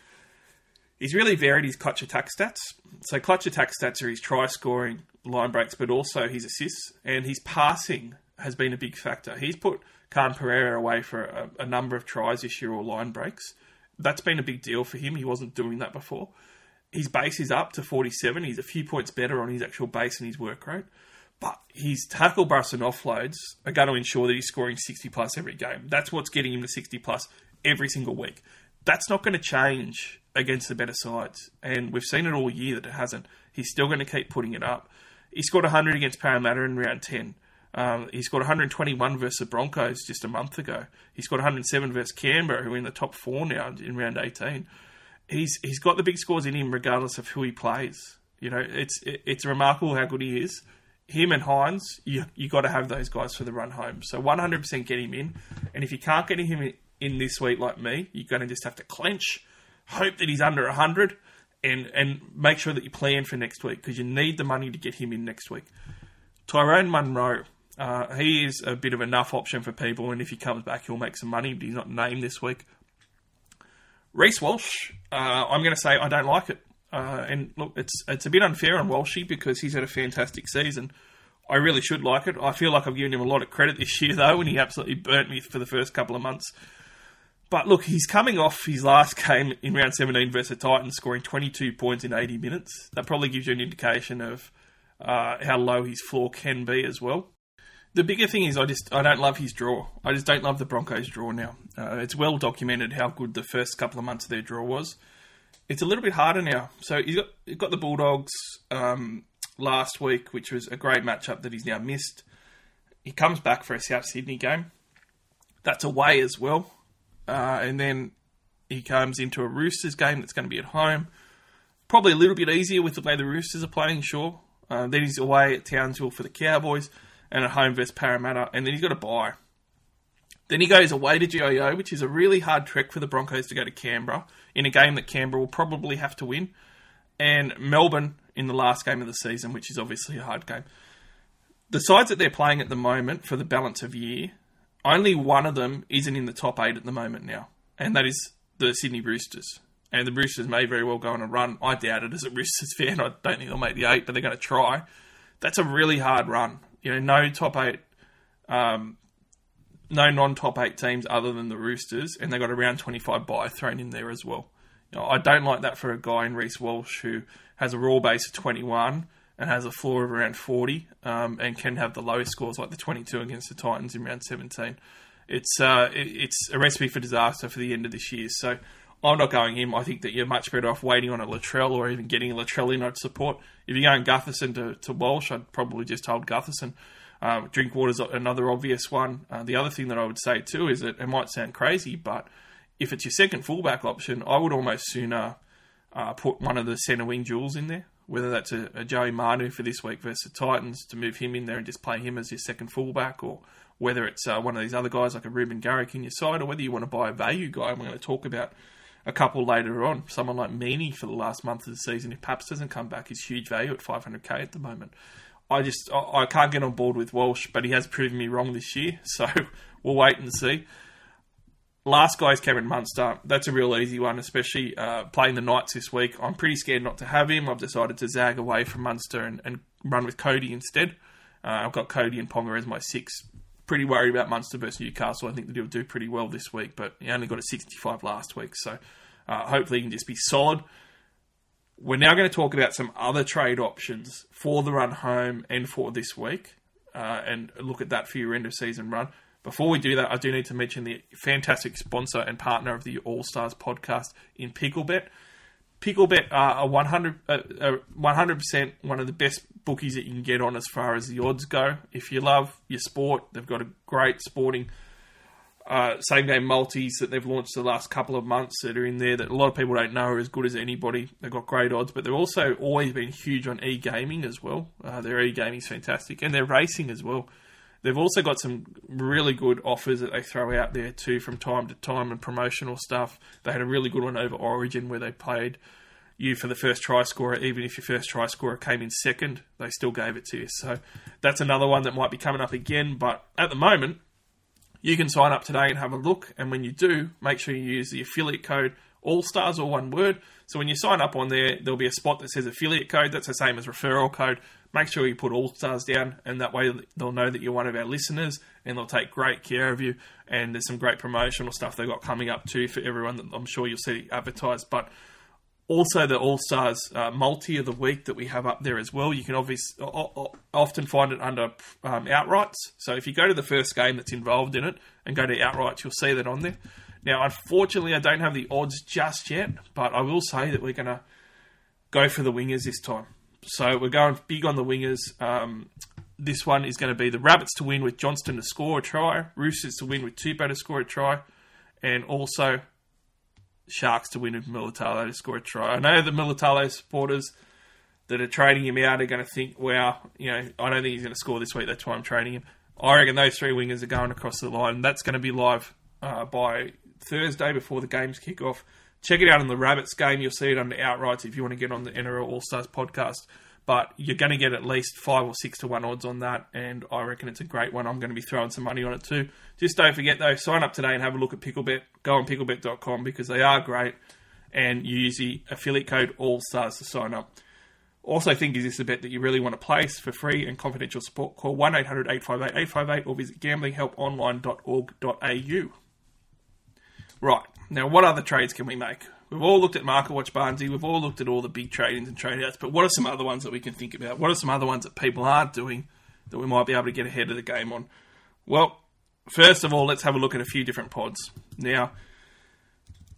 he's really varied his clutch attack stats. So clutch attack stats are his try scoring, line breaks, but also his assists and his passing has been a big factor. He's put Khan Pereira away for a, a number of tries this year or line breaks. That's been a big deal for him. He wasn't doing that before. His base is up to 47. He's a few points better on his actual base and his work rate. But his tackle busts and offloads are going to ensure that he's scoring 60 plus every game. That's what's getting him to 60 plus every single week. That's not going to change against the better sides. And we've seen it all year that it hasn't. He's still going to keep putting it up. He scored 100 against Parramatta in round 10. Um, he scored 121 versus the Broncos just a month ago. He scored 107 versus Canberra, who are in the top four now in round 18. He's he's got the big scores in him regardless of who he plays. You know, it's it's remarkable how good he is him and Hynes, you you got to have those guys for the run home. So 100% get him in, and if you can't get him in this week like me, you're going to just have to clench, hope that he's under 100, and and make sure that you plan for next week because you need the money to get him in next week. Tyrone Munro, uh, he is a bit of enough option for people, and if he comes back, he'll make some money. But he's not named this week. Reece Walsh, uh, I'm going to say I don't like it. Uh, and look, it's it's a bit unfair on Walshy because he's had a fantastic season. I really should like it. I feel like I've given him a lot of credit this year, though, and he absolutely burnt me for the first couple of months. But look, he's coming off his last game in round 17 versus the Titans, scoring 22 points in 80 minutes. That probably gives you an indication of uh, how low his floor can be as well. The bigger thing is I just I don't love his draw. I just don't love the Broncos' draw now. Uh, it's well documented how good the first couple of months of their draw was. It's a little bit harder now. So he's got he's got the Bulldogs um, last week, which was a great matchup that he's now missed. He comes back for a South Sydney game. That's away as well, uh, and then he comes into a Roosters game that's going to be at home. Probably a little bit easier with the way the Roosters are playing, sure. Uh, then he's away at Townsville for the Cowboys and at home versus Parramatta, and then he's got a bye. Then he goes away to GIO, which is a really hard trek for the Broncos to go to Canberra in a game that Canberra will probably have to win, and Melbourne in the last game of the season, which is obviously a hard game. The sides that they're playing at the moment for the balance of year, only one of them isn't in the top eight at the moment now, and that is the Sydney Roosters. And the Roosters may very well go on a run. I doubt it as a Roosters [LAUGHS] fan. I don't think they'll make the eight, but they're going to try. That's a really hard run. You know, no top eight, um, no non-top eight teams other than the Roosters, and they got a round twenty-five bye thrown in there as well. You know, I don't like that for a guy in Reece Walsh who has a raw base of twenty-one and has a floor of around forty, um, and can have the lowest scores like the twenty-two against the Titans in round seventeen. It's uh, it, it's a recipe for disaster for the end of this year. So I'm not going him. I think that you're much better off waiting on a Latrell or even getting a Latrell in support. If you're going Gutherson to, to Walsh, I'd probably just hold Gutherson. Um, Drinkwater's another obvious one. Uh, the other thing that I would say too is that it might sound crazy, but if it's your second fullback option, I would almost sooner uh, put one of the centre wing duals in there. Whether that's a, a Joey Manu for this week versus the Titans to move him in there and just play him as your second fullback, or whether it's uh, one of these other guys like a Ruben Garrick in your side, or whether you want to buy a value guy. And we're going to talk about a couple later on. Someone like Meaney for the last month of the season, if Paps doesn't come back, is huge value at 500k at the moment. I just I, I can't get on board with Walsh, but he has proven me wrong this year, [LAUGHS] so we'll wait and see. Last guy is Cameron Munster. That's a real easy one, especially uh, playing the Knights this week. I'm pretty scared not to have him. I've decided to zag away from Munster and, and run with Cody instead. Uh, I've got Cody and Ponga as my six. Pretty worried about Munster versus Newcastle. I think they'll do pretty well this week, but he only got a 65 last week, so uh, hopefully he can just be solid. We're now going to talk about some other trade options for the run home and for this week, uh, and look at that for your end of season run. Before we do that, I do need to mention the fantastic sponsor and partner of the All Stars podcast in Picklebet. Picklebet are a 100 uh, 100% one of the best bookies that you can get on as far as the odds go. If you love your sport, they've got a great sporting uh, same game multis that they've launched the last couple of months that are in there that a lot of people don't know are as good as anybody. They've got great odds, but they've also always been huge on e gaming as well. Uh, their e gaming is fantastic, and their racing as well. They've also got some really good offers that they throw out there too from time to time and promotional stuff. They had a really good one over Origin where they paid you for the first try scorer, even if your first try scorer came in second, they still gave it to you. So that's another one that might be coming up again. But at the moment, you can sign up today and have a look. And when you do, make sure you use the affiliate code All Stars or one word. So when you sign up on there, there'll be a spot that says affiliate code. That's the same as referral code make sure you put All Stars down, and that way they'll know that you're one of our listeners, and they'll take great care of you. And there's some great promotional stuff they've got coming up too for everyone that I'm sure you'll see advertised. But also the All Stars uh, multi of the week that we have up there as well. You can obviously often find it under um, outrights. So if you go to the first game that's involved in it and go to outrights, you'll see that on there. Now, unfortunately, I don't have the odds just yet, but I will say that we're going to go for the wingers this time. So we're going big on the wingers. Um, this one is going to be the Rabbits to win with Johnston to score a try, Roosters to win with Tupou to score a try, and also Sharks to win with Mulitalo to score a try. I know the Mulitalo supporters that are trading him out are going to think, wow, you know, I don't think he's going to score this week. That's why I'm trading him. I reckon those three wingers are going across the line. That's going to be live uh, by Thursday before the games kick off. Check it out on the Rabbits game. You'll see it under outrights if you want to get on the NRL All Stars podcast. But you're going to get at least five or six to one odds on that, and I reckon it's a great one. I'm going to be throwing some money on it too. Just don't forget though, sign up today and have a look at Picklebet. Go on picklebet.com because they are great, and you use the affiliate code AllStars to sign up. Also, think is this a bet that you really want to place for free and confidential support? Call 1 800 858 858 or visit gamblinghelponline.org.au. Right. Now, what other trades can we make? We've all looked at Market Watch Barnesy. We've all looked at all the big trade-ins and trade-outs. But what are some other ones that we can think about? What are some other ones that people aren't doing that we might be able to get ahead of the game on? Well, first of all, let's have a look at a few different pods. Now,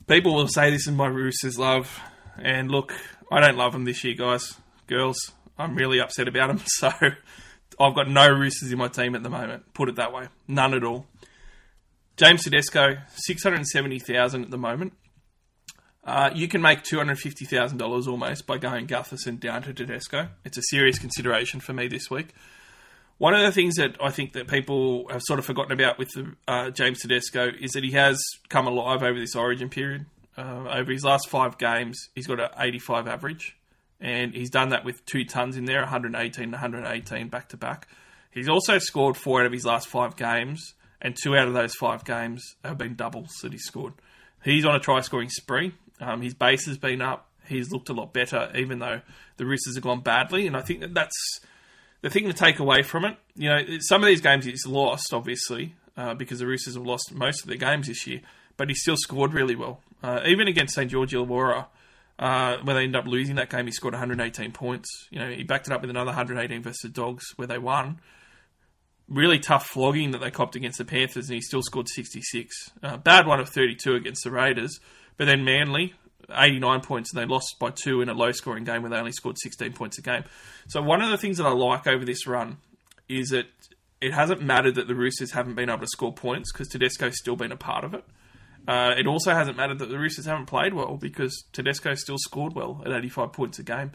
people will say this is my Roosters love, and look, I don't love them this year, guys, girls. I'm really upset about them, [LAUGHS] so I've got no Roosters in my team at the moment. Put it that way, none at all. James Tedesco, six hundred seventy thousand at the moment. Uh, you can make two hundred fifty thousand dollars almost by going Gutherson down to Tedesco. It's a serious consideration for me this week. One of the things that I think that people have sort of forgotten about with the, uh, James Tedesco is that he has come alive over this Origin period. Uh, over his last five games, he's got an 85 average, and he's done that with two tons in there, 118 and 118 back to back. He's also scored four out of his last five games, and two out of those five games have been doubles that he's scored. He's on a try scoring spree. Um, his base has been up. He's looked a lot better, even though the Roosters have gone badly. And I think that that's the thing to take away from it. You know, some of these games he's lost, obviously, uh, because the Roosters have lost most of their games this year, but he still scored really well. Uh, even against St. George Illawarra, uh, where they ended up losing that game, he scored 118 points. You know, he backed it up with another 118 versus the Dogs, where they won. Really tough flogging that they copped against the Panthers, and he still scored 66. Uh, bad one of 32 against the Raiders, but then Manly, 89 points, and they lost by two in a low scoring game where they only scored 16 points a game. So, one of the things that I like over this run is that it hasn't mattered that the Roosters haven't been able to score points because Tedesco's still been a part of it. Uh, it also hasn't mattered that the Roosters haven't played well because Tedesco still scored well at 85 points a game.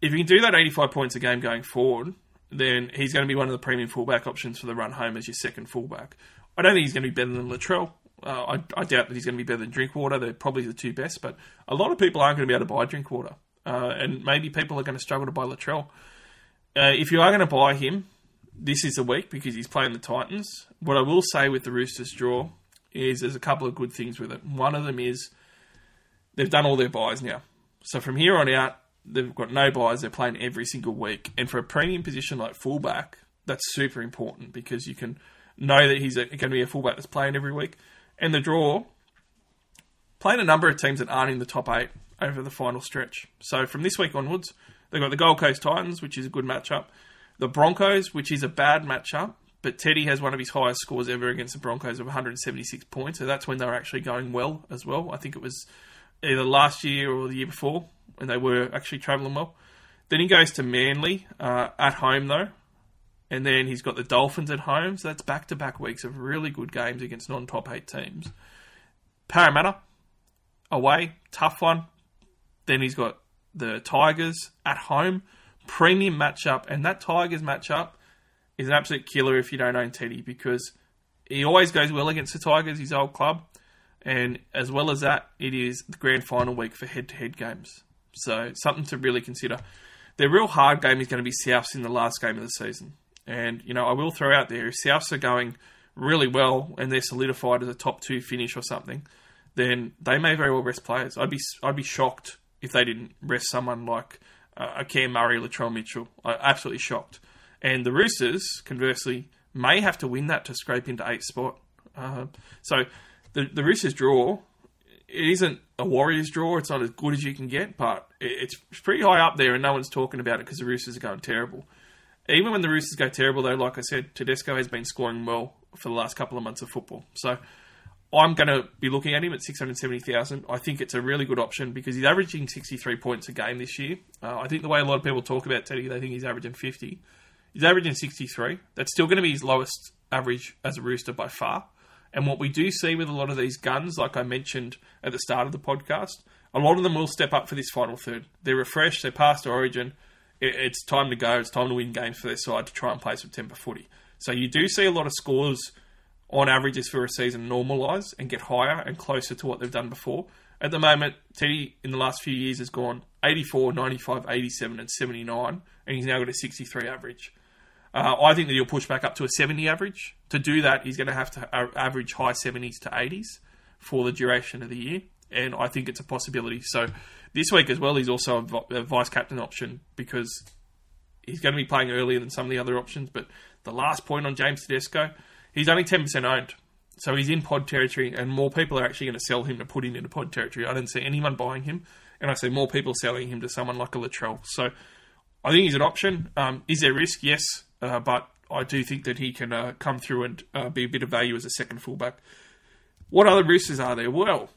If you can do that 85 points a game going forward, then he's going to be one of the premium fullback options for the run home as your second fullback. I don't think he's going to be better than Latrell. Uh, I, I, doubt that he's going to be better than Drinkwater. They're probably the two best, but a lot of people aren't going to be able to buy Drinkwater. Uh, and maybe people are going to struggle to buy Latrell. Uh, if you are going to buy him, this is the week because he's playing the Titans. What I will say with the Roosters draw is there's a couple of good things with it. One of them is they've done all their buys now. So from here on out, they've got no buys. They're playing every single week. And for a premium position like fullback, that's super important because you can know that he's going to be a fullback that's playing every week. And the draw, playing a number of teams that aren't in the top eight over the final stretch. So from this week onwards, they've got the Gold Coast Titans, which is a good matchup. The Broncos, which is a bad matchup, but Teddy has one of his highest scores ever against the Broncos of 176 points. So that's when they were actually going well as well. I think it was either last year or the year before when they were actually travelling well. Then he goes to Manly uh, at home though, and then he's got the Dolphins at home. So that's back to back weeks of really good games against non top eight teams. Parramatta away, tough one. Then he's got the Tigers at home, premium matchup, and that Tigers matchup is an absolute killer if you don't own Teddy because he always goes well against the Tigers, his old club. And as well as that, it is the grand final week for head to head games. So something to really consider. Their real hard game is going to be Souths in the last game of the season. And, you know, I will throw out there, if Souths are going really well and they're solidified as a top two finish or something, then they may very well rest players. I'd be I'd be shocked if they didn't rest someone like uh, a Cam Murray, Latrell Mitchell. I, absolutely shocked. And the Roosters, conversely, may have to win that to scrape into eighth spot. Uh, so the the Roosters draw it isn't a Warriors draw. It's not as good as you can get, but it's pretty high up there, and no one's talking about it because the Roosters are going terrible. Even when the Roosters go terrible, though, like I said, Tedesco has been scoring well for the last couple of months of football. So I'm going to be looking at him at 670,000. I think it's a really good option because he's averaging 63 points a game this year. Uh, I think the way a lot of people talk about Teddy, they think he's averaging 50. He's averaging 63. That's still going to be his lowest average as a Rooster by far. And what we do see with a lot of these guns, like I mentioned at the start of the podcast, a lot of them will step up for this final third. They're refreshed, they're past Origin, it's time to go. It's time to win games for their side to try and play September footy. So you do see a lot of scores on averages for a season normalise and get higher and closer to what they've done before. At the moment, Teddy in the last few years has gone 84, 95, 87, and 79, and he's now got a 63 average. Uh, I think that he'll push back up to a 70 average. To do that, he's going to have to average high 70s to 80s for the duration of the year, and I think it's a possibility. So this week as well, he's also a, vice captain option because he's going to be playing earlier than some of the other options. But the last point on James Tedesco, he's only 10% owned. So he's in pod territory, and more people are actually going to sell him to put him into pod territory. I don't see anyone buying him, and I see more people selling him to someone like a Latrell. So I think he's an option. Um, is there risk? Yes. uh, but I do think that he can uh, come through and uh, be a bit of value as a second fullback. What other Roosters are there? Well,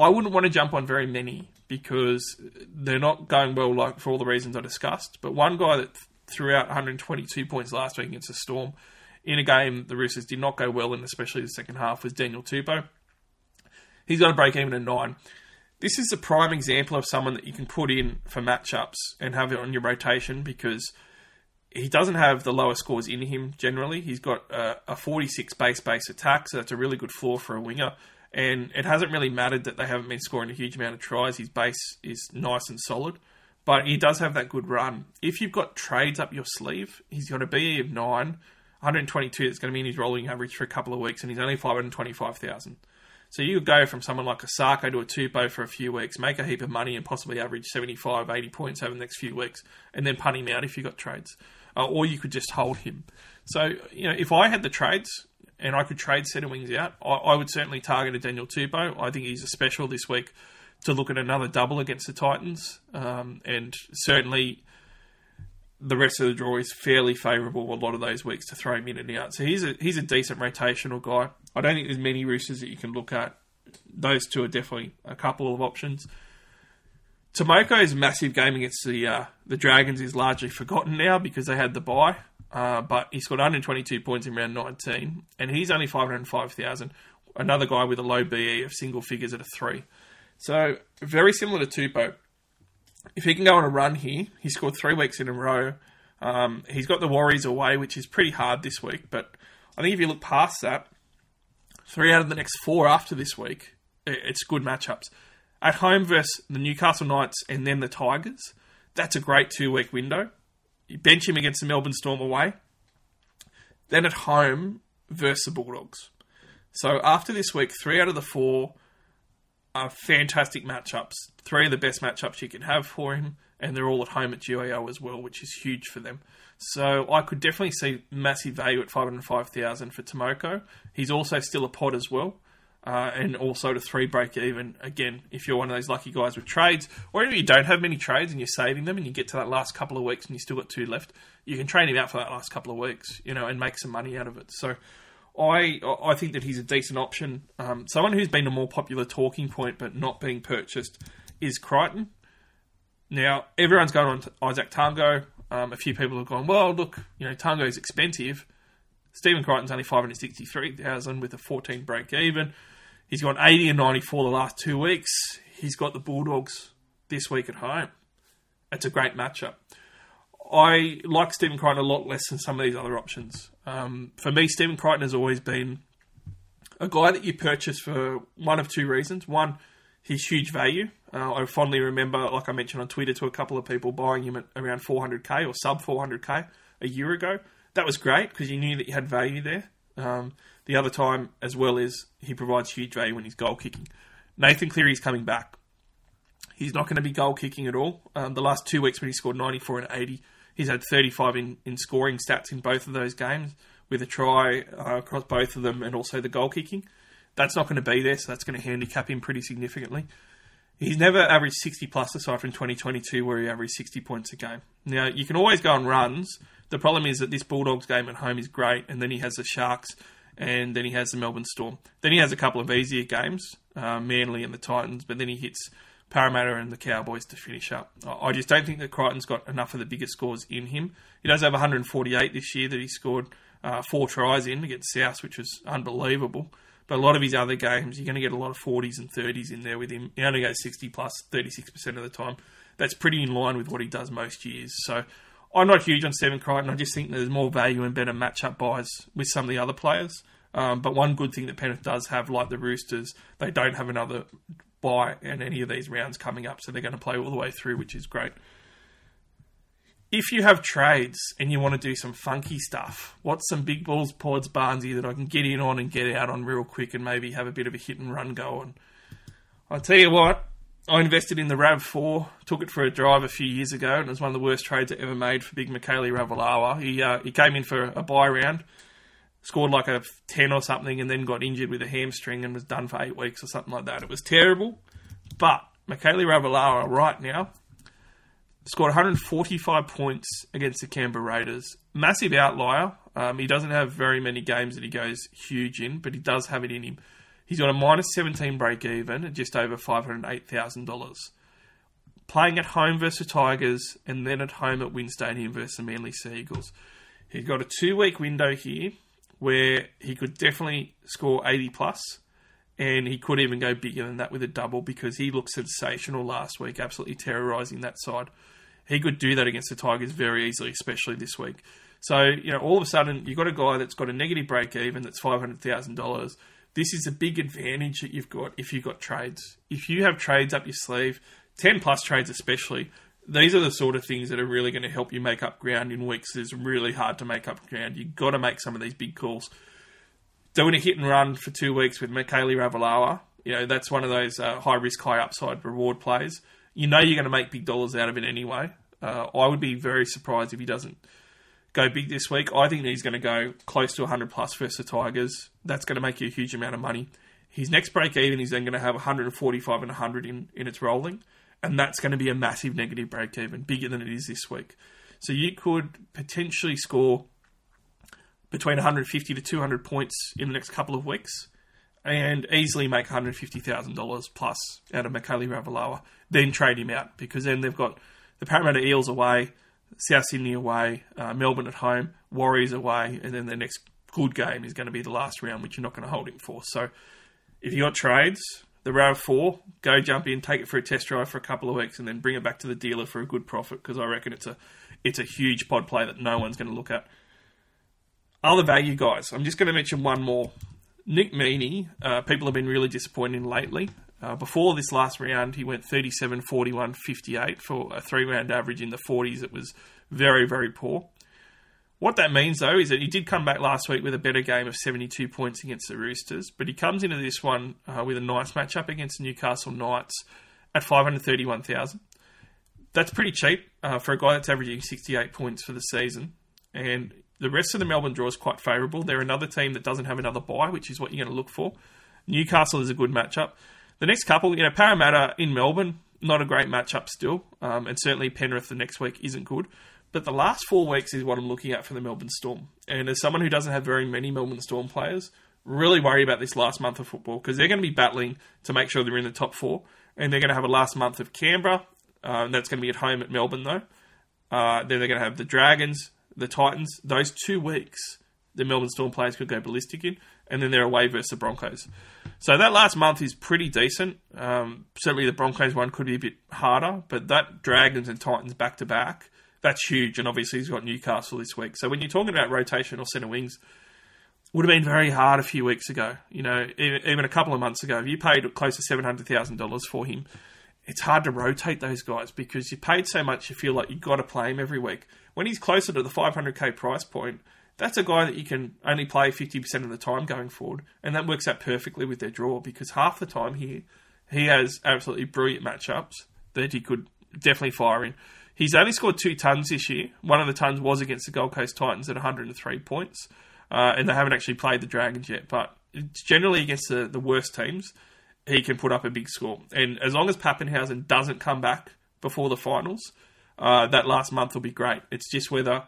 I wouldn't want to jump on very many because they're not going well, like for all the reasons I discussed. But one guy that threw out 122 points last week against the Storm in a game the Roosters did not go well in, especially the second half, was Daniel Tupou. He's got a break even at nine. This is a prime example of someone that you can put in for matchups and have it on your rotation because he doesn't have the lower scores in him generally. He's got a, a 46 base base attack, so that's a really good floor for a winger. And it hasn't really mattered that they haven't been scoring a huge amount of tries. His base is nice and solid, but he does have that good run. If you've got trades up your sleeve, he's got a BE of 9, 122 that's going to be in his rolling average for a couple of weeks, and he's only 525,000. So you could go from someone like a Sarko to a Tupou for a few weeks, make a heap of money, and possibly average 75, 80 points over the next few weeks, and then punt him out if you've got trades. Uh, or you could just hold him. So, you know, if I had the trades and I could trade centre wings out, I, I would certainly target a Daniel Tupou. I think he's a special this week to look at another double against the Titans. Um, and certainly the rest of the draw is fairly favourable a lot of those weeks to throw him in and out. So he's a he's a decent rotational guy. I don't think there's many roosters that you can look at. Those two are definitely a couple of options. Timoko's massive game against the uh, the Dragons is largely forgotten now because they had the bye. Uh, but he scored 122 points in round 19, and he's only 505,000. Another guy with a low BE of single figures at a three. So very similar to Tupou. If he can go on a run here, he scored three weeks in a row. Um, he's got the Warriors away, which is pretty hard this week. But I think if you look past that, three out of the next four after this week, it's good matchups. At home versus the Newcastle Knights and then the Tigers, that's a great two week window. You bench him against the Melbourne Storm away. Then at home versus the Bulldogs. So after this week, three out of the four are fantastic matchups. Three of the best matchups you can have for him, and they're all at home at GIO as well, which is huge for them. So I could definitely see massive value at 505,000 for Timoko. He's also still a pod as well. Uh, and also to three break even again if you're one of those lucky guys with trades. Or if you don't have many trades and you're saving them and you get to that last couple of weeks and you still got two left you can train him out for that last couple of weeks you know and make some money out of it. So I I think that he's a decent option. Um, someone who's been a more popular talking point but not being purchased is Crichton. Now everyone's going on Izack Tago um, a few people have gone well look you know Tago is expensive. Stephen Crichton's only 563,000 with a 14 break even. He's gone 80 and 94 the last two weeks. He's got the Bulldogs this week at home. It's a great matchup. I like Stephen Crichton a lot less than some of these other options. Um, for me, Stephen Crichton has always been a guy that you purchase for one of two reasons. One, his huge value. Uh, I fondly remember, like I mentioned on Twitter, to a couple of people buying him at around 400k or sub 400k a year ago that was great because you knew that you had value there. Um, the other time, as well, is he provides huge value when he's goal kicking. Nathan Cleary is coming back. He's not going to be goal kicking at all. Um, the last two weeks when he scored 94 and 80, he's had 35 in, in scoring stats in both of those games with a try uh, across both of them and also the goal kicking. That's not going to be there, so that's going to handicap him pretty significantly. He's never averaged 60 plus aside from 2022 where he averaged 60 points a game. Now, you can always go on runs the problem is that this Bulldogs game at home is great, and then he has the Sharks, and then he has the Melbourne Storm. Then he has a couple of easier games, uh, Manly and the Titans, but then he hits Parramatta and the Cowboys to finish up. I just don't think that Crichton's got enough of the bigger scores in him. He does have 148 this year that he scored uh, four tries in against South, which was unbelievable. But a lot of his other games, you're going to get a lot of 40s and 30s in there with him. He only goes 60 plus 36% of the time. That's pretty in line with what he does most years. So I'm not huge on Stephen Crichton. I just think there's more value and better matchup buys with some of the other players. Um, but one good thing that Penrith does have, like the Roosters, they don't have another buy in any of these rounds coming up, so they're going to play all the way through, which is great. If you have trades and you want to do some funky stuff, what's some big balls, pods, Barnesy that I can get in on and get out on real quick and maybe have a bit of a hit and run going? I'll tell you what, I invested in the RAV4, took it for a drive a few years ago, and it was one of the worst trades I ever made for big Mikaele Ravalawa. He uh, he came in for a buy round, scored like a 10 or something, and then got injured with a hamstring and was done for eight weeks or something like that. It was terrible, but Mikaele Ravalawa right now scored 145 points against the Canberra Raiders massive outlier. Um, he doesn't have very many games that he goes huge in, but he does have it in him. He's got a minus 17 break even at just over $508,000. Playing at home versus Tigers and then at home at Win Stadium versus Manly Seagulls. He's got a two week window here where he could definitely score 80 plus, and he could even go bigger than that with a double because he looked sensational last week, absolutely terrorising that side. He could do that against the Tigers very easily, especially this week. So, you know, all of a sudden, you've got a guy that's got a negative break even that's $500,000. This is a big advantage that you've got if you've got trades. If you have trades up your sleeve, 10 plus trades especially, these are the sort of things that are really going to help you make up ground in weeks. It's really hard to make up ground. You've got to make some of these big calls. Doing a hit and run for two weeks with Mikaele Ravalawa, you know, that's one of those uh, high risk, high upside reward plays. You know you're going to make big dollars out of it anyway. Uh, I would be very surprised if he doesn't go big this week. I think he's going to go close to 100 plus versus the Tigers. That's going to make you a huge amount of money. His next break even, is then going to have 145 and 100 in, in its rolling, and that's going to be a massive negative break even, bigger than it is this week. So you could potentially score between 150 to 200 points in the next couple of weeks and easily make $150,000 plus out of Mikaele Ravalawa, then trade him out because then they've got the Parramatta Eels away, South Sydney away, uh, Melbourne at home, Warriors away, and then the next good game is going to be the last round, which you're not going to hold him for. So if you got trades, the round four, go jump in, take it for a test drive for a couple of weeks, and then bring it back to the dealer for a good profit because I reckon it's a it's a huge pod play that no one's going to look at. Other value guys, I'm just going to mention one more. Nick Meaney, uh, people have been really disappointed in lately. Uh, before this last round, he went 37, 41, 58 for a three round average in the 40s. It was very, very poor. What that means, though, is that he did come back last week with a better game of 72 points against the Roosters, but he comes into this one uh, with a nice matchup against the Newcastle Knights at 531,000. That's pretty cheap uh, for a guy that's averaging 68 points for the season. And the rest of the Melbourne draw is quite favourable. They're another team that doesn't have another buy, which is what you're going to look for. Newcastle is a good matchup. The next couple, you know, Parramatta in Melbourne, not a great matchup still, um, and certainly Penrith the next week isn't good. But the last four weeks is what I'm looking at for the Melbourne Storm. And as someone who doesn't have very many Melbourne Storm players, really worry about this last month of football because they're going to be battling to make sure they're in the top four. And they're going to have a last month of Canberra. Uh, that's going to be at home at Melbourne, though. Uh, then they're going to have the Dragons, the Titans. Those two weeks, the Melbourne Storm players could go ballistic in. And then they're away versus the Broncos. So that last month is pretty decent. Um, certainly the Broncos one could be a bit harder, but that Dragons and Titans back to back that's huge. And obviously, he's got Newcastle this week. So when you're talking about rotation or centre wings, would have been very hard a few weeks ago. You know, even a couple of months ago, if you paid close to seven hundred thousand dollars for him, it's hard to rotate those guys because you paid so much. You feel like you've got to play him every week. When he's closer to the five hundred k price point, that's a guy that you can only play fifty percent of the time going forward, and that works out perfectly with their draw because half the time here he has absolutely brilliant matchups that he could definitely fire in. He's only scored two tons this year. One of the tons was against the Gold Coast Titans at 103 points, uh, and they haven't actually played the Dragons yet. But generally against the, the worst teams, he can put up a big score. And as long as Papenhuyzen doesn't come back before the finals, uh, that last month will be great. It's just whether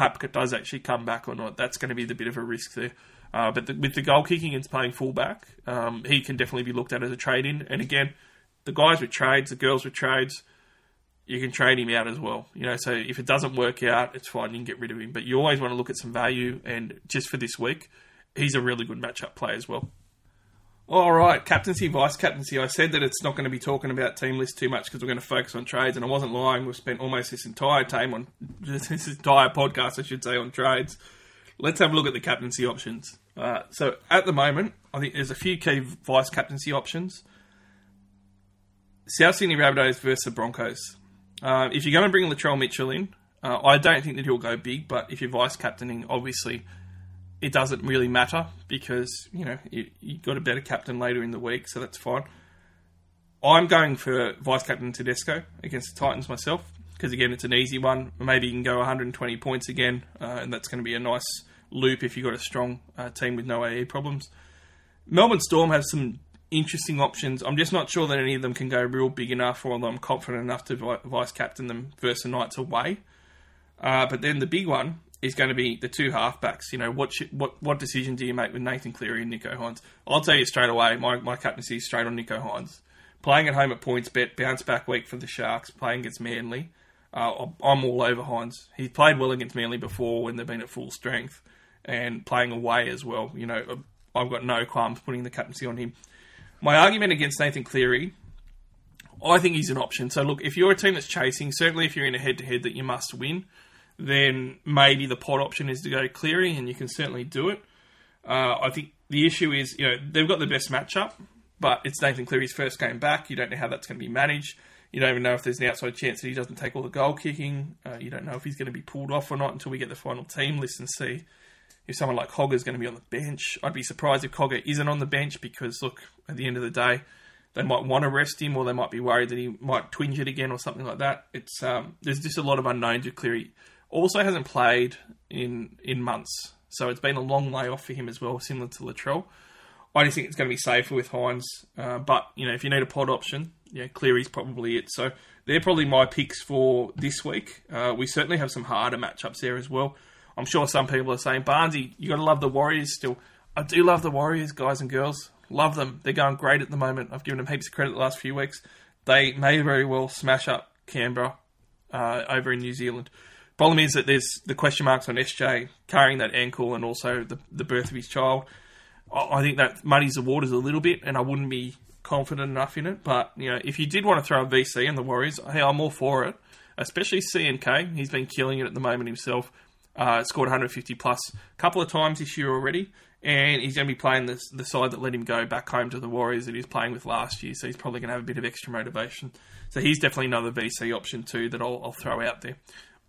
Pap does actually come back or not. That's going to be the bit of a risk there. Uh, but the, with the goal kicking and playing fullback, um, he can definitely be looked at as a trade in. And again, the guys with trades, the girls with trades, you can trade him out as well. You know, so if it doesn't work out, it's fine. You can get rid of him. But you always want to look at some value. And just for this week, he's a really good matchup play as well. All right, captaincy, vice captaincy. I said that it's not going to be talking about team lists too much because we're going to focus on trades, and I wasn't lying. We've spent almost this entire time on [LAUGHS] this entire podcast, I should say, on trades. Let's have a look at the captaincy options. Uh, so at the moment, I think there's a few key vice captaincy options. South Sydney Rabbitohs versus the Broncos. Uh, if you're going to bring Latrell Mitchell in, uh, I don't think that he'll go big, but if you're vice captaining, obviously it doesn't really matter because you know you, you got a better captain later in the week, so that's fine. I'm going for vice captain Tedesco against the Titans myself because again it's an easy one. Maybe you can go 120 points again, uh, and that's going to be a nice loop if you've got a strong uh, team with no AE problems. Melbourne Storm have some interesting options. I'm just not sure that any of them can go real big enough, or I'm confident enough to vice captain them versus Knights away. Uh, but then the big one is going to be the two halfbacks. You know, what should, what what decision do you make with Nathan Cleary and Nicho Hynes? I'll tell you straight away, my, my captaincy is straight on Nicho Hynes. Playing at home at PointsBet, bounce back week for the Sharks, playing against Manly. Uh, I'm all over Hynes. He's played well against Manly before when they've been at full strength and playing away as well. You know, I've got no qualms putting the captaincy on him. My argument against Nathan Cleary, I think he's an option. So look, if you're a team that's chasing, certainly if you're in a head-to-head that you must win, then maybe the pod option is to go to Cleary, and you can certainly do it. Uh, I think the issue is, you know, they've got the best matchup, but it's Nathan Cleary's first game back. You don't know how that's going to be managed. You don't even know if there's an outside chance that he doesn't take all the goal kicking. Uh, you don't know if he's going to be pulled off or not until we get the final team list and see if someone like Cogger is going to be on the bench. I'd be surprised if Cogger isn't on the bench because, look, at the end of the day, they might want to rest him or they might be worried that he might twinge it again or something like that. It's um, There's just a lot of unknowns with Cleary. Also hasn't played in in months, so it's been a long layoff for him as well, similar to Latrell. I just think it's going to be safer with Hynes, uh, but you know if you need a pod option, yeah, Cleary's probably it. So they're probably my picks for this week. Uh, we certainly have some harder matchups there as well. I'm sure some people are saying, Barnesy, you got to love the Warriors still. I do love the Warriors, guys and girls. Love them. They're going great at the moment. I've given them heaps of credit the last few weeks. They may very well smash up Canberra uh, over in New Zealand. Problem is that there's the question marks on SJ carrying that ankle and also the, the birth of his child. I think that muddies the waters a little bit, and I wouldn't be confident enough in it. But you know, if you did want to throw a VC in the Warriors, hey, I'm all for it. Especially CNK, he's been killing it at the moment himself. Uh, scored 150 plus a couple of times this year already, and he's going to be playing the the side that let him go back home to the Warriors that he's playing with last year. So he's probably going to have a bit of extra motivation. So he's definitely another VC option too that I'll, I'll throw out there.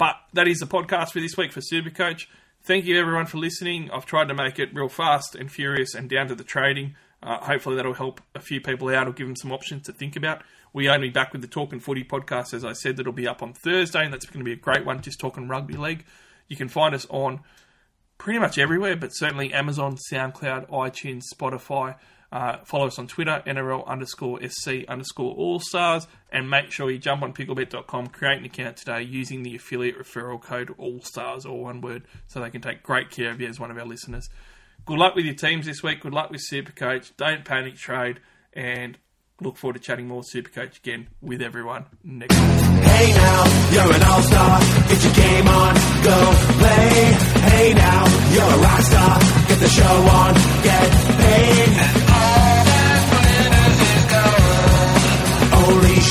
But that is the podcast for this week for Supercoach. Thank you everyone for listening. I've tried to make it real fast and furious and down to the trading. Uh, hopefully that'll help a few people out or give them some options to think about. We only back with the Talking Footy podcast, as I said, that'll be up on Thursday, and that's going to be a great one, just talking rugby league. You can find us on pretty much everywhere, but certainly Amazon, SoundCloud, iTunes, Spotify, uh, follow us on Twitter, NRL underscore SC underscore All Stars, and make sure you jump on picklebet.com, create an account today using the affiliate referral code All Stars, all one word, so they can take great care of you as one of our listeners. Good luck with your teams this week. Good luck with Supercoach. Don't panic trade, and look forward to chatting more Supercoach again with everyone next week. Hey now, you're an all-star. Get your game on, go play. Hey now, you're a rock star. Get the show holy